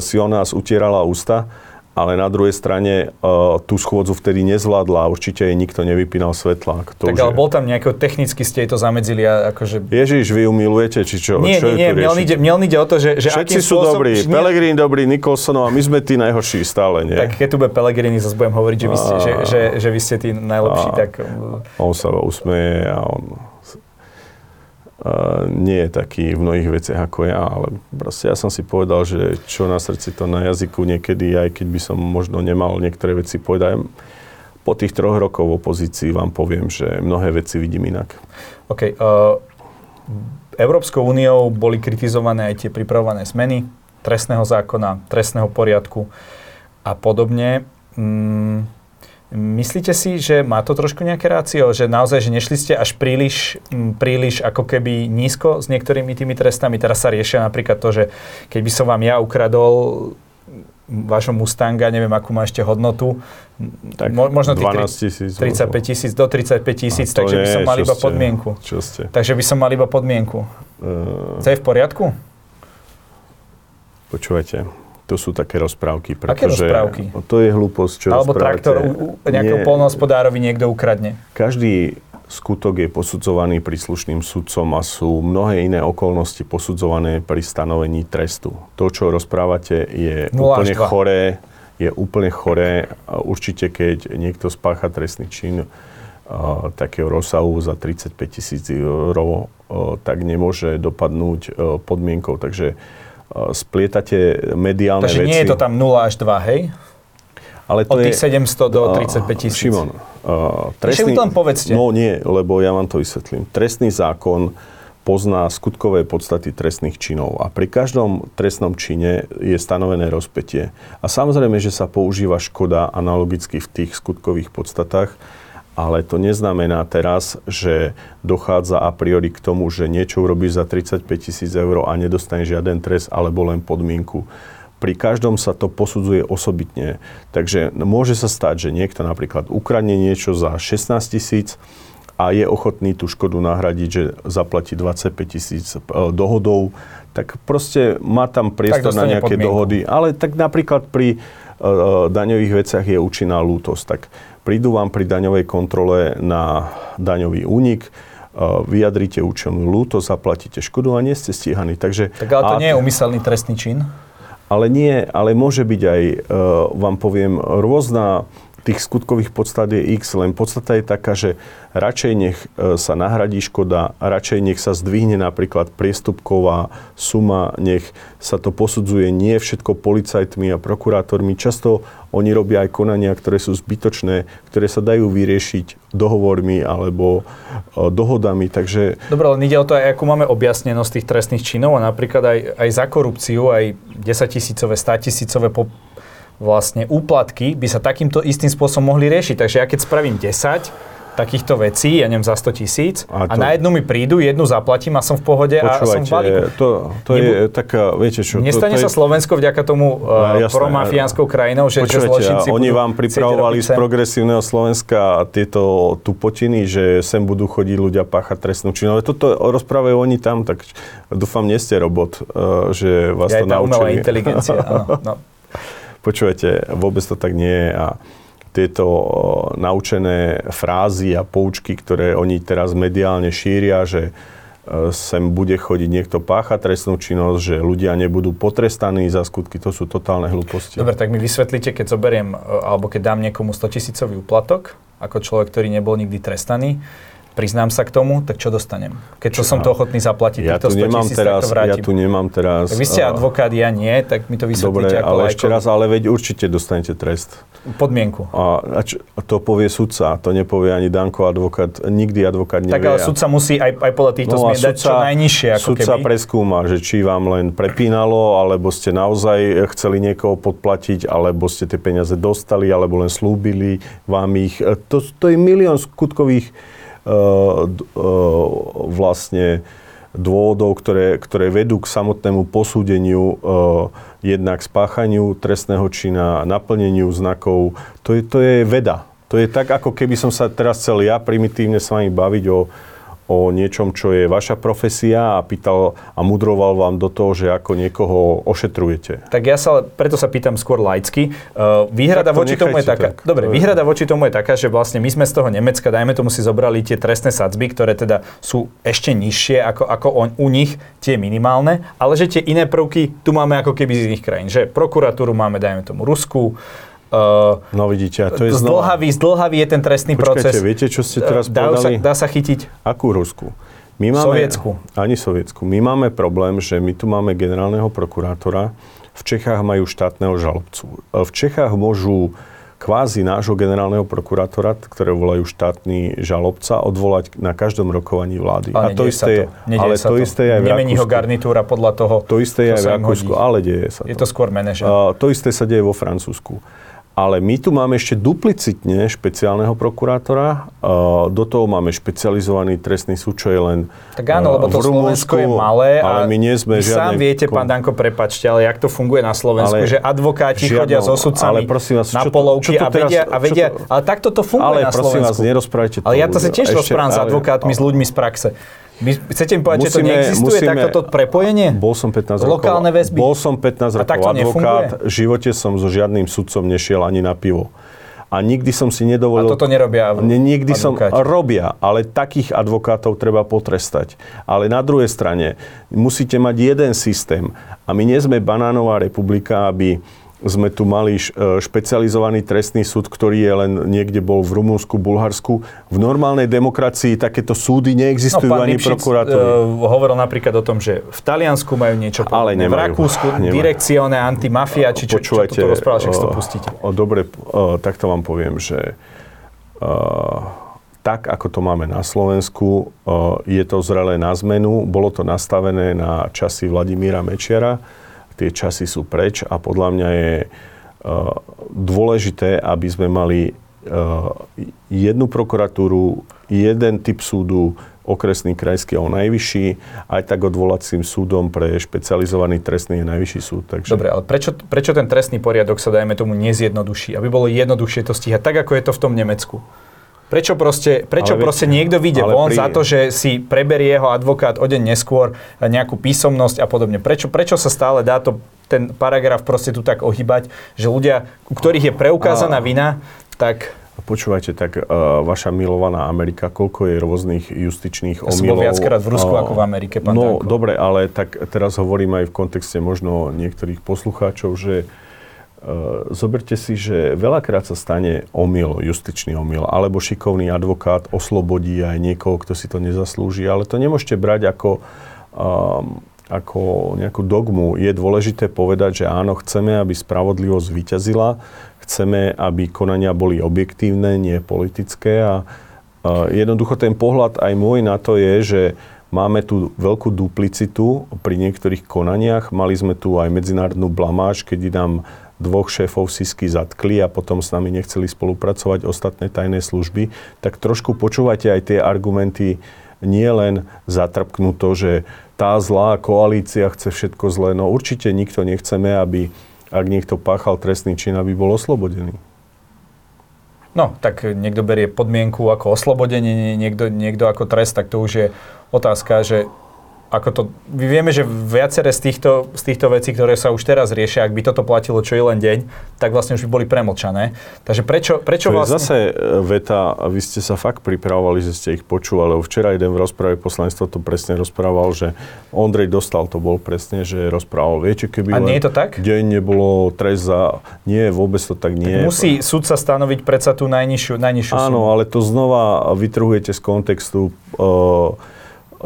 si ona nás utierala ústa ale na druhej strane uh, tú schôdzu vtedy nezvládla a určite jej nikto nevypínal svetlák. To tak ale je... bol tam nejako technicky ste jej to zamedzili a akože... Ježiš, vy ju milujete, či čo? Nie, čo nie, nie, mňa ide, mňa ide o to, že... že Všetci sú spôsob, dobrí, nie... Pelegrín dobrý, Nikolsonov a my sme tí najhorší stále, nie? Tak keď tu bude Pelegrini, zase budem hovoriť, že vy ste, že, že, že vy ste tí najlepší, a... tak... On sa usmeje a on nie je taký v mnohých veciach ako ja, ale proste ja som si povedal, že čo na srdci, to na jazyku niekedy, aj keď by som možno nemal niektoré veci povedať. Po tých troch rokov v opozícii vám poviem, že mnohé veci vidím inak. OK. Uh, Európskou úniou boli kritizované aj tie pripravované zmeny trestného zákona, trestného poriadku a podobne. Mm, Myslíte si, že má to trošku nejaké rácio, že naozaj, že nešli ste až príliš, príliš ako keby nízko s niektorými tými trestami? Teraz sa riešia napríklad to, že keď by som vám ja ukradol vášho Mustanga, neviem, akú má ešte hodnotu, tak mo, možno tých 12 35 tisíc, do 35 tisíc, takže nie, by som mal iba ste, podmienku. Čo ste? Takže by som mal iba podmienku. Uh, to je v poriadku? Počúvajte, to sú také rozprávky. Aké rozprávky? To je hlúposť, čo Alebo traktor u, u nejakého polnohospodárovi niekto ukradne. Každý skutok je posudzovaný príslušným sudcom a sú mnohé iné okolnosti posudzované pri stanovení trestu. To, čo rozprávate, je úplne choré. Je úplne choré. Určite, keď niekto spácha trestný čin takého rozsahu za 35 tisíc eur, tak nemôže dopadnúť podmienkou. Takže splietate mediálne Takže veci. nie je to tam 0 až 2, hej? Ale to Od tých je, 700 do 35 tisíc. Šimon, uh, trestný, len povedzte. No nie, lebo ja vám to vysvetlím. Trestný zákon pozná skutkové podstaty trestných činov a pri každom trestnom čine je stanovené rozpetie. A samozrejme, že sa používa škoda analogicky v tých skutkových podstatách, ale to neznamená teraz, že dochádza a priori k tomu, že niečo urobíš za 35 tisíc eur a nedostane žiaden trest alebo len podmienku. Pri každom sa to posudzuje osobitne. Takže môže sa stať, že niekto napríklad ukradne niečo za 16 tisíc, a je ochotný tú škodu nahradiť, že zaplatí 25 tisíc e, dohodou, tak proste má tam priestor na nejaké podmienku. dohody. Ale tak napríklad pri uh, daňových veciach je účinná lútosť. Tak prídu vám pri daňovej kontrole na daňový únik, uh, vyjadrite účelnú lútosť, zaplatíte škodu a nie ste stíhaní. Takže, tak ale to a, nie je umyselný trestný čin? Ale nie, ale môže byť aj, uh, vám poviem, rôzna tých skutkových podstat je x, len podstata je taká, že radšej nech e, sa nahradí škoda, radšej nech sa zdvihne napríklad priestupková suma, nech sa to posudzuje nie všetko policajtmi a prokurátormi. Často oni robia aj konania, ktoré sú zbytočné, ktoré sa dajú vyriešiť dohovormi alebo e, dohodami, takže... Dobre, len ide o to, aj akú máme objasnenosť tých trestných činov a napríklad aj, aj za korupciu, aj 10 tisícové, 100 tisícové vlastne úplatky by sa takýmto istým spôsobom mohli riešiť. Takže ja keď spravím 10 takýchto vecí, ja neviem, za 100 tisíc a, to... a na jednu mi prídu, jednu zaplatím a som v pohode a som v balíku. To, to Nebu... je taká, viete čo... Nestane to, to sa je... Slovensko vďaka tomu uh, no, promafiánskou krajinou, že, že zločinci oni vám pripravovali z progresívneho Slovenska tieto tupotiny, že sem budú chodiť ľudia páchať trestnú činnosť. Toto rozprávajú oni tam, tak dúfam, nie ste robot, uh, že vás ja to naučili. inteligencia, áno. No. Počúvajte, vôbec to tak nie je a tieto naučené frázy a poučky, ktoré oni teraz mediálne šíria, že e, sem bude chodiť niekto páchať trestnú činnosť, že ľudia nebudú potrestaní za skutky, to sú totálne hlúposti. Dobre, tak mi vysvetlíte, keď zoberiem, e, alebo keď dám niekomu 100 tisícový úplatok, ako človek, ktorý nebol nikdy trestaný, priznám sa k tomu, tak čo dostanem? Keď čo som to ochotný zaplatiť, ja tu nemám tisíc, teraz, to vrátim. Ja tu nemám teraz... Tak vy ste advokát, ja nie, tak mi to vysvetlíte Dobre, ako ale ešte raz, ale veď určite dostanete trest. Podmienku. A, a čo, to povie sudca, to nepovie ani Danko advokát, nikdy advokát nevie. Tak ale sudca musí aj, aj podľa týchto no zmien dať čo najnižšie. Ako sudca keby. preskúma, že či vám len prepínalo, alebo ste naozaj chceli niekoho podplatiť, alebo ste tie peniaze dostali, alebo len slúbili vám ich. To, to je milión skutkových vlastne dôvodov, ktoré, ktoré vedú k samotnému posúdeniu uh, jednak spáchaniu trestného čina, naplneniu znakov. To je, to je veda. To je tak, ako keby som sa teraz chcel ja primitívne s vami baviť o, o niečom, čo je vaša profesia a pýtal a mudroval vám do toho, že ako niekoho ošetrujete. Tak ja sa, preto sa pýtam skôr laicky. Uh, výhrada voči tomu je taká, tak. dobre, výhrada voči tomu je taká, že vlastne my sme z toho Nemecka, dajme tomu si zobrali tie trestné sadzby, ktoré teda sú ešte nižšie ako, ako on, u nich, tie minimálne, ale že tie iné prvky tu máme ako keby z iných krajín. Že prokuratúru máme, dajme tomu Rusku, Uh, no vidíte, to je znova... Zdlhavý, zdlhavý je ten trestný Počkajte, proces. viete, čo ste teraz dá povedali? Sa, dá sa chytiť? Akú Rusku? My máme, sovietsku. Ani sovietsku. My máme problém, že my tu máme generálneho prokurátora, v Čechách majú štátneho žalobcu. E, v Čechách môžu kvázi nášho generálneho prokurátora, ktoré volajú štátny žalobca, odvolať na každom rokovaní vlády. Ale a to isté, to. ale to, to isté je aj v Nemení ho garnitúra podľa toho, To isté je aj v Rakúsku, ale deje sa to. Je to skôr manažer. Uh, to isté sa deje vo Francúzsku. Ale my tu máme ešte duplicitne špeciálneho prokurátora, do toho máme špecializovaný trestný súd, čo je len Tak áno, lebo to Slovensko je malé ale my nie sme žiadne... sám viete, pán Danko, prepačte, ale jak to funguje na Slovensku, ale že advokáti žiadno, chodia so sudcami ale prosím vás, na čo, polovky čo a vedia, teraz, a vedia to, ale takto to funguje ale na Slovensku. Ale prosím vás, nerozprávajte to. Ale ja to sa tiež rozprávam s advokátmi, s ľuďmi z praxe. My, chcete mi povedať, musíme, že to neexistuje, musíme, takéto prepojenie? Bol som 15 rokov. Lokálne väzby? Bol som 15 rokov advokát. V živote som so žiadnym sudcom nešiel ani na pivo. A nikdy som si nedovolil... A toto nerobia ne, Nikdy advokáti. som... Robia, ale takých advokátov treba potrestať. Ale na druhej strane musíte mať jeden systém. A my nie sme banánová republika, aby sme tu mali e, špecializovaný trestný súd, ktorý je len niekde bol v Rumunsku, Bulharsku. V normálnej demokracii takéto súdy neexistujú no, ani prokurátori. Uh, hovoril napríklad o tom, že v Taliansku majú niečo Ale nemajú, v Rakúsku nemajú. direkcione antimafia, či čo, čo tu rozprával, však to pustíte. O, dobre, o, tak to vám poviem, že o, tak, ako to máme na Slovensku, je to zrelé na zmenu. Bolo to nastavené na časy Vladimíra Mečiara tie časy sú preč a podľa mňa je uh, dôležité, aby sme mali jednu prokuratúru, jeden typ súdu, okresný, krajský a najvyšší, aj tak odvolacím súdom pre špecializovaný trestný je najvyšší súd. Takže... Dobre, ale prečo, prečo ten trestný poriadok sa, dajme tomu, nezjednoduší? Aby bolo jednoduchšie to stíhať, tak ako je to v tom Nemecku. Prečo proste, prečo ale proste niekto vyjde von pri... za to, že si preberie jeho advokát o deň neskôr nejakú písomnosť a podobne? Prečo, prečo sa stále dá to, ten paragraf proste tu tak ohybať, že ľudia, u ktorých je preukázaná a... vina, tak... Počúvajte, tak uh, vaša milovaná Amerika, koľko je rôznych justičných ja omylov? Ja viackrát v Rusku uh, ako v Amerike, pán No, Danko. dobre, ale tak teraz hovorím aj v kontexte možno niektorých poslucháčov, že Uh, zoberte si, že veľakrát sa stane omyl, justičný omyl, alebo šikovný advokát oslobodí aj niekoho, kto si to nezaslúži, ale to nemôžete brať ako, um, ako nejakú dogmu. Je dôležité povedať, že áno, chceme, aby spravodlivosť vyťazila, chceme, aby konania boli objektívne, nie politické a uh, jednoducho ten pohľad aj môj na to je, že Máme tu veľkú duplicitu pri niektorých konaniach. Mali sme tu aj medzinárodnú blamáž, keď nám dvoch šéfov SISky zatkli a potom s nami nechceli spolupracovať ostatné tajné služby, tak trošku počúvajte aj tie argumenty, nie len zatrpknúť to, že tá zlá koalícia chce všetko zlé. No určite nikto nechceme, aby ak niekto páchal trestný čin, aby bol oslobodený. No, tak niekto berie podmienku ako oslobodenie, niekto, niekto ako trest, tak to už je otázka, že ako to, my vieme, že viaceré z týchto, z týchto vecí, ktoré sa už teraz riešia, ak by toto platilo čo je len deň, tak vlastne už by boli premlčané. Takže prečo, prečo to vlastne... zase e, veta, a vy ste sa fakt pripravovali, že ste ich počúvali, včera jeden v rozprave poslanectva to presne rozprával, že Ondrej dostal, to bol presne, že rozprával, viete, keby a nie je to tak? deň nebolo trest za... Nie, vôbec to tak nie. Tak musí sa stanoviť predsa tú najnižšiu, najnižšiu Áno, sumu. ale to znova vytrhujete z kontextu uh,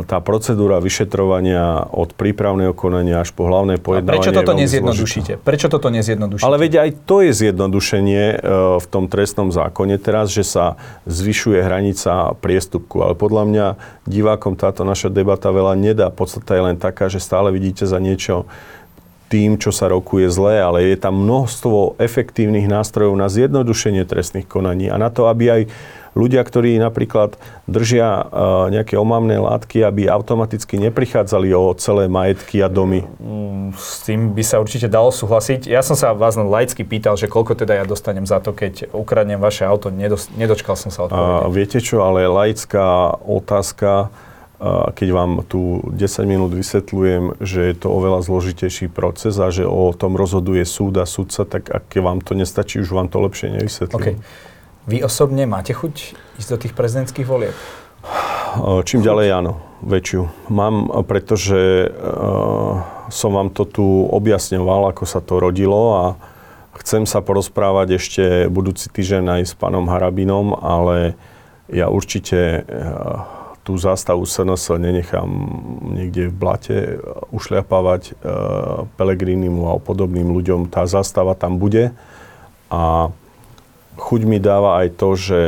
tá procedúra vyšetrovania od prípravného konania až po hlavné pojednávanie... A prečo toto nezjednodušíte? Prečo toto nezjednodušíte? Ale veď aj to je zjednodušenie e, v tom trestnom zákone teraz, že sa zvyšuje hranica priestupku. Ale podľa mňa divákom táto naša debata veľa nedá. Podstata je len taká, že stále vidíte za niečo tým, čo sa rokuje zle, ale je tam množstvo efektívnych nástrojov na zjednodušenie trestných konaní a na to, aby aj ľudia, ktorí napríklad držia uh, nejaké omamné látky, aby automaticky neprichádzali o celé majetky a domy. Mm, s tým by sa určite dalo súhlasiť. Ja som sa vás len laicky pýtal, že koľko teda ja dostanem za to, keď ukradnem vaše auto. Nedos- nedočkal som sa odpovede. Uh, viete čo, ale laická otázka, keď vám tu 10 minút vysvetľujem, že je to oveľa zložitejší proces a že o tom rozhoduje súd a súdca, tak ak vám to nestačí, už vám to lepšie nevysvetlím. Okay. Vy osobne máte chuť ísť do tých prezidentských volieb? Čím ďalej áno, väčšiu. Mám, pretože uh, som vám to tu objasňoval, ako sa to rodilo a chcem sa porozprávať ešte budúci týždeň aj s pánom Harabinom, ale ja určite uh, tú zástavu SNS nenechám niekde v blate ušľapávať uh, Pelegrinimu a podobným ľuďom. Tá zástava tam bude a chuť mi dáva aj to, že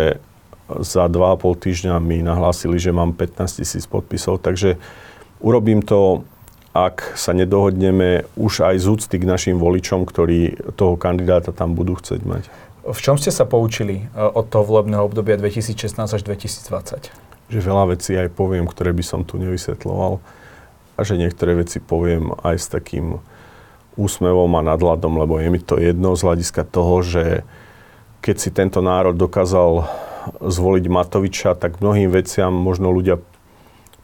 za 2,5 týždňa mi nahlásili, že mám 15 tisíc podpisov, takže urobím to, ak sa nedohodneme už aj z úcty k našim voličom, ktorí toho kandidáta tam budú chcieť mať. V čom ste sa poučili e, od toho volebného obdobia 2016 až 2020? Že veľa vecí aj poviem, ktoré by som tu nevysvetloval a že niektoré veci poviem aj s takým úsmevom a nadhľadom, lebo je mi to jedno z hľadiska toho, že keď si tento národ dokázal zvoliť Matoviča, tak mnohým veciam možno ľudia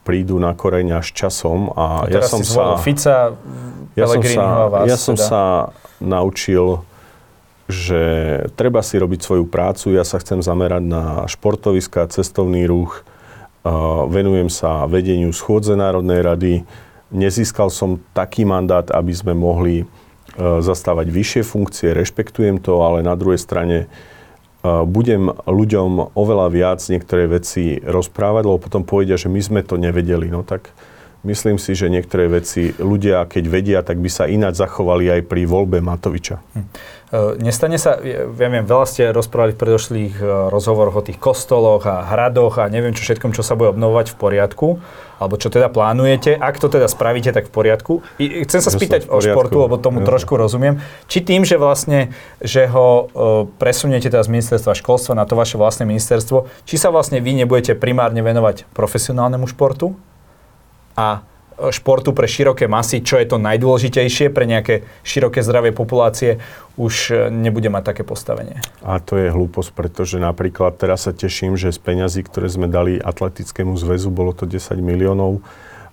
prídu na koreň až časom. A, a ja som sa, Fica, ja som sa, vás ja som teda. sa naučil, že treba si robiť svoju prácu. Ja sa chcem zamerať na športoviska, cestovný ruch, uh, venujem sa vedeniu schôdze Národnej rady. Nezískal som taký mandát, aby sme mohli uh, zastávať vyššie funkcie, rešpektujem to, ale na druhej strane budem ľuďom oveľa viac niektoré veci rozprávať, lebo potom povedia, že my sme to nevedeli. No tak myslím si, že niektoré veci ľudia, keď vedia, tak by sa ináč zachovali aj pri voľbe Matoviča. Hm. Nestane sa, ja viem, veľa ste rozprávali v predošlých rozhovoroch o tých kostoloch a hradoch a neviem čo všetkom, čo sa bude obnovovať v poriadku, alebo čo teda plánujete. Ak to teda spravíte, tak v poriadku. I chcem sa spýtať o športu, lebo tomu trošku rozumiem. Či tým, že vlastne, že ho presuniete teda z ministerstva školstva na to vaše vlastné ministerstvo, či sa vlastne vy nebudete primárne venovať profesionálnemu športu a športu pre široké masy, čo je to najdôležitejšie pre nejaké široké zdravie populácie, už e, nebude mať také postavenie. A to je hlúposť, pretože napríklad teraz sa teším, že z peňazí, ktoré sme dali atletickému zväzu, bolo to 10 miliónov,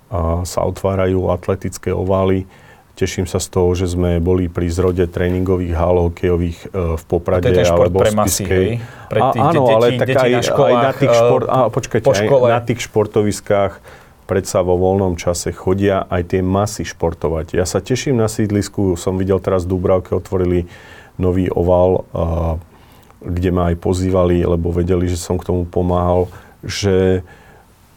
a sa otvárajú atletické ovály. Teším sa z toho, že sme boli pri zrode tréningových hál hokejových e, v Poprade to je ten alebo pre masy, hej? Pre tých, áno, deti, ale tak aj, na školách, aj na tých, šport, a, počkajte, po škole. aj na tých športoviskách predsa vo voľnom čase chodia aj tie masy športovať. Ja sa teším na sídlisku, som videl teraz v otvorili nový oval, kde ma aj pozývali, lebo vedeli, že som k tomu pomáhal, že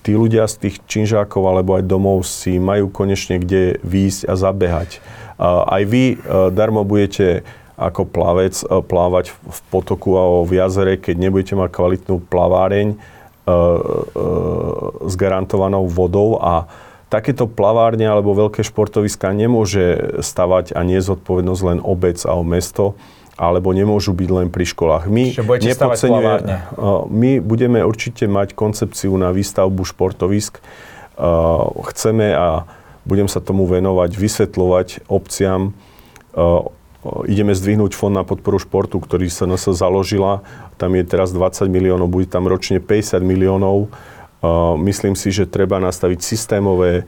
tí ľudia z tých činžákov alebo aj domov si majú konečne kde výjsť a zabehať. Aj vy darmo budete ako plavec plávať v potoku a v jazere, keď nebudete mať kvalitnú plaváreň, s garantovanou vodou a takéto plavárne alebo veľké športoviska nemôže stavať a nie zodpovednosť len obec a o mesto, alebo nemôžu byť len pri školách. My, nepodceňujeme, e, my budeme určite mať koncepciu na výstavbu športovisk. Chceme a budem sa tomu venovať, vysvetľovať obciam, ideme zdvihnúť fond na podporu športu, ktorý sa nás založila. Tam je teraz 20 miliónov, bude tam ročne 50 miliónov. Myslím si, že treba nastaviť systémové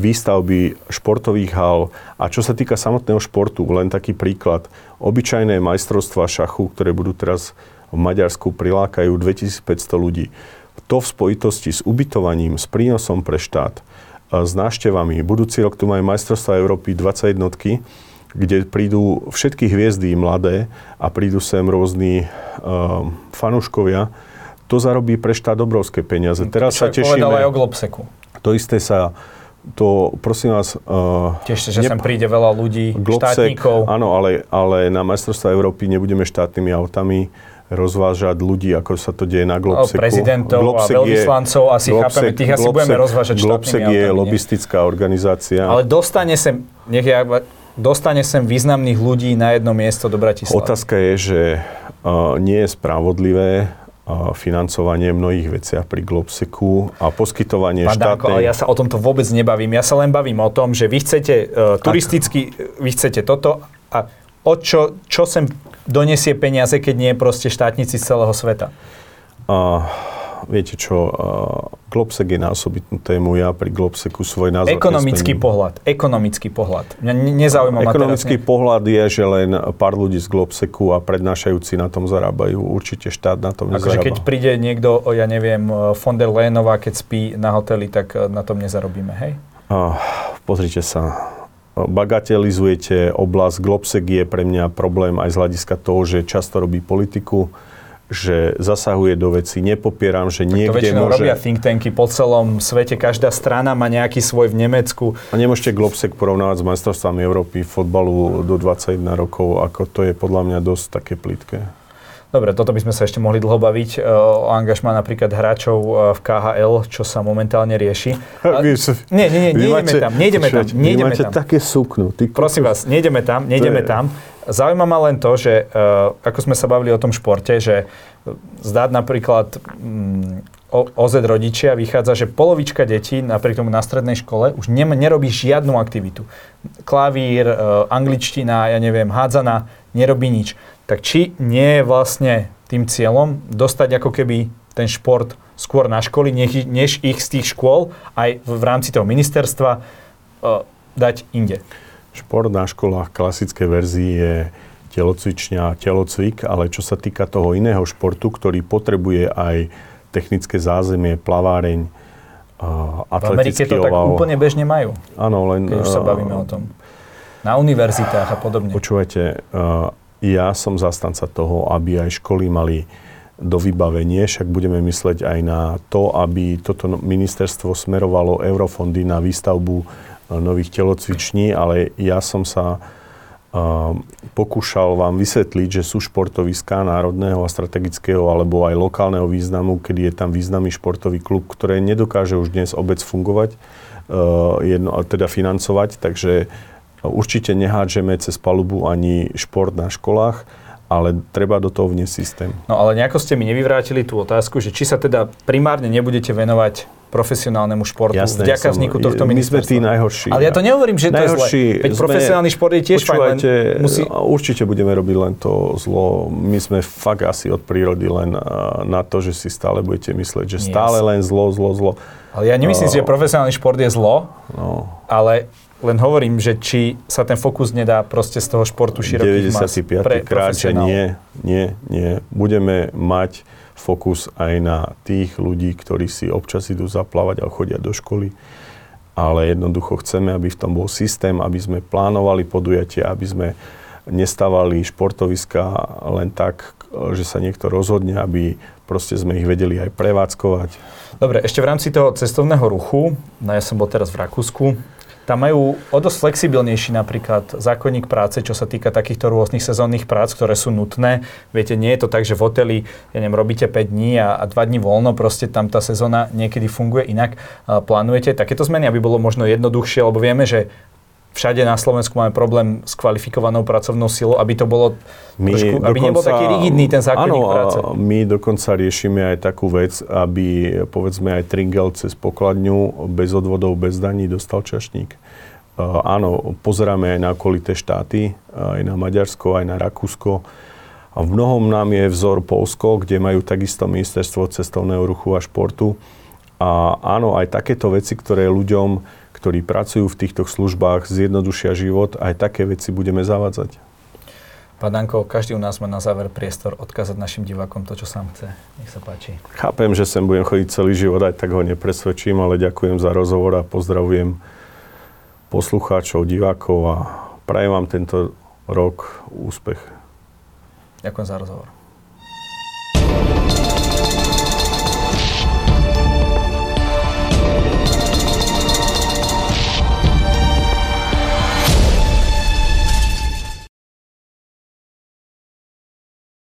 výstavby športových hal. A čo sa týka samotného športu, len taký príklad. Obyčajné majstrovstvá šachu, ktoré budú teraz v Maďarsku, prilákajú 2500 ľudí. To v spojitosti s ubytovaním, s prínosom pre štát, s návštevami. Budúci rok tu majú majstrovstvá Európy 21 kde prídu všetky hviezdy mladé a prídu sem rôzni uh, fanúškovia, to zarobí pre štát obrovské peniaze. Teraz Čo sa tešíme... povedal aj o Globseku. To isté sa to prosím vás... Uh, Tiež, že nep- sem príde veľa ľudí, Globsek, štátnikov. Áno, ale, ale na majstrovstvá Európy nebudeme štátnymi autami rozvážať ľudí, ako sa to deje na Globseku. Prezidentov Globsek a veľvyslancov, asi Globsek, chápeme, tých asi Globsek, budeme rozvážať Globsek je autami, lobistická organizácia. Ale dostane sem, nech ja dostane sem významných ľudí na jedno miesto do Bratislavy. Otázka je, že uh, nie je spravodlivé uh, financovanie mnohých veciach pri Globseku a poskytovanie Pán štátnej... ale ja sa o tomto vôbec nebavím. Ja sa len bavím o tom, že vy chcete uh, turisticky, vy chcete toto a o čo, čo sem donesie peniaze, keď nie proste štátnici z celého sveta? Uh, viete čo, uh, Globsek je na osobitnú tému, ja pri Globseku svoj názor Ekonomický nespením. pohľad, ekonomický pohľad. Mňa nezaujíma Ekonomický teraz, pohľad je, že len pár ľudí z Globseku a prednášajúci na tom zarábajú. Určite štát na tom nezarába. Akože keď príde niekto, ja neviem, von der Leyenová, keď spí na hoteli, tak e, na tom nezarobíme, hej? Uh, pozrite sa, bagatelizujete oblasť. Globsek je pre mňa problém aj z hľadiska toho, že často robí politiku že zasahuje do veci. Nepopieram, že tak niekde to môže... robia think tanky po celom svete. Každá strana má nejaký svoj v Nemecku. A nemôžete Globsek porovnávať s majstrovstvami Európy fotbalu do 21 rokov, ako to je podľa mňa dosť také plitké. Dobre, toto by sme sa ešte mohli dlho baviť e, o angažma napríklad hráčov e, v KHL, čo sa momentálne rieši. A, nie, nie, nie, nejdeme tam, nejdeme tam, nejdeme tam. také suknu. Ty Prosím vás, nejdeme tam, nejdeme tam. Zaujíma ma len to, že uh, ako sme sa bavili o tom športe, že zdáť napríklad um, OZ rodičia vychádza, že polovička detí napriek tomu na strednej škole už ne, nerobí žiadnu aktivitu. Klavír, angličtina, ja neviem, hádzana, nerobí nič. Tak či nie je vlastne tým cieľom dostať ako keby ten šport skôr na školy, než, než ich z tých škôl aj v, v rámci toho ministerstva uh, dať inde? Šport na školách klasické verzii je telocvičňa, telocvik, ale čo sa týka toho iného športu, ktorý potrebuje aj technické zázemie, plaváreň, uh, atletický V Amerike to oval. tak úplne bežne majú. Áno, len... Keď už sa bavíme o tom. Na univerzitách a podobne. Počúvajte, uh, ja som zastanca toho, aby aj školy mali do vybavenie, však budeme mysleť aj na to, aby toto ministerstvo smerovalo eurofondy na výstavbu e, nových telocviční, ale ja som sa pokúšal vám vysvetliť, že sú športoviská národného a strategického alebo aj lokálneho významu, kedy je tam významný športový klub, ktoré nedokáže už dnes obec fungovať, jedno, teda financovať, takže určite nehádžeme cez palubu ani šport na školách ale treba do toho vniesť systém. No ale nejako ste mi nevyvrátili tú otázku, že či sa teda primárne nebudete venovať profesionálnemu športu Jasné, vďaka vzniku tohto my ministerstva. My sme tí najhorší. Ale ja to nehovorím, že najhorší, to je zle. Veď sme, profesionálny šport je tiež fajn, len musí... Určite budeme robiť len to zlo. My sme fakt asi od prírody len na to, že si stále budete mysleť, že stále len zlo, zlo, zlo. Ale ja nemyslím si, že profesionálny šport je zlo, no. ale len hovorím, že či sa ten fokus nedá proste z toho športu širokých 95. Pre, krát, že nie, nie, nie. Budeme mať fokus aj na tých ľudí, ktorí si občas idú zaplávať a chodia do školy. Ale jednoducho chceme, aby v tom bol systém, aby sme plánovali podujatia, aby sme nestávali športoviska len tak, že sa niekto rozhodne, aby proste sme ich vedeli aj prevádzkovať. Dobre, ešte v rámci toho cestovného ruchu, no ja som bol teraz v Rakúsku, tam majú o dosť flexibilnejší napríklad zákonník práce, čo sa týka takýchto rôznych sezónnych prác, ktoré sú nutné. Viete, nie je to tak, že v hoteli, ja neviem, robíte 5 dní a, a 2 dní voľno, proste tam tá sezóna niekedy funguje inak. Plánujete takéto zmeny, aby bolo možno jednoduchšie, lebo vieme, že všade na Slovensku máme problém s kvalifikovanou pracovnou silou, aby to bolo my trošku, aby dokonca, nebol taký rigidný ten zákonník áno, práce. my dokonca riešime aj takú vec, aby povedzme aj Tringel cez pokladňu bez odvodov, bez daní dostal čašník. Uh, áno, pozeráme aj na okolité štáty, aj na Maďarsko, aj na Rakúsko. A v mnohom nám je vzor Polsko, kde majú takisto ministerstvo cestovného ruchu a športu. A áno, aj takéto veci, ktoré ľuďom ktorí pracujú v týchto službách, zjednodušia život, aj také veci budeme zavádzať. Pán Danko, každý u nás má na záver priestor odkázať našim divákom to, čo sám chce. Nech sa páči. Chápem, že sem budem chodiť celý život, aj tak ho nepresvedčím, ale ďakujem za rozhovor a pozdravujem poslucháčov, divákov a prajem vám tento rok úspech. Ďakujem za rozhovor.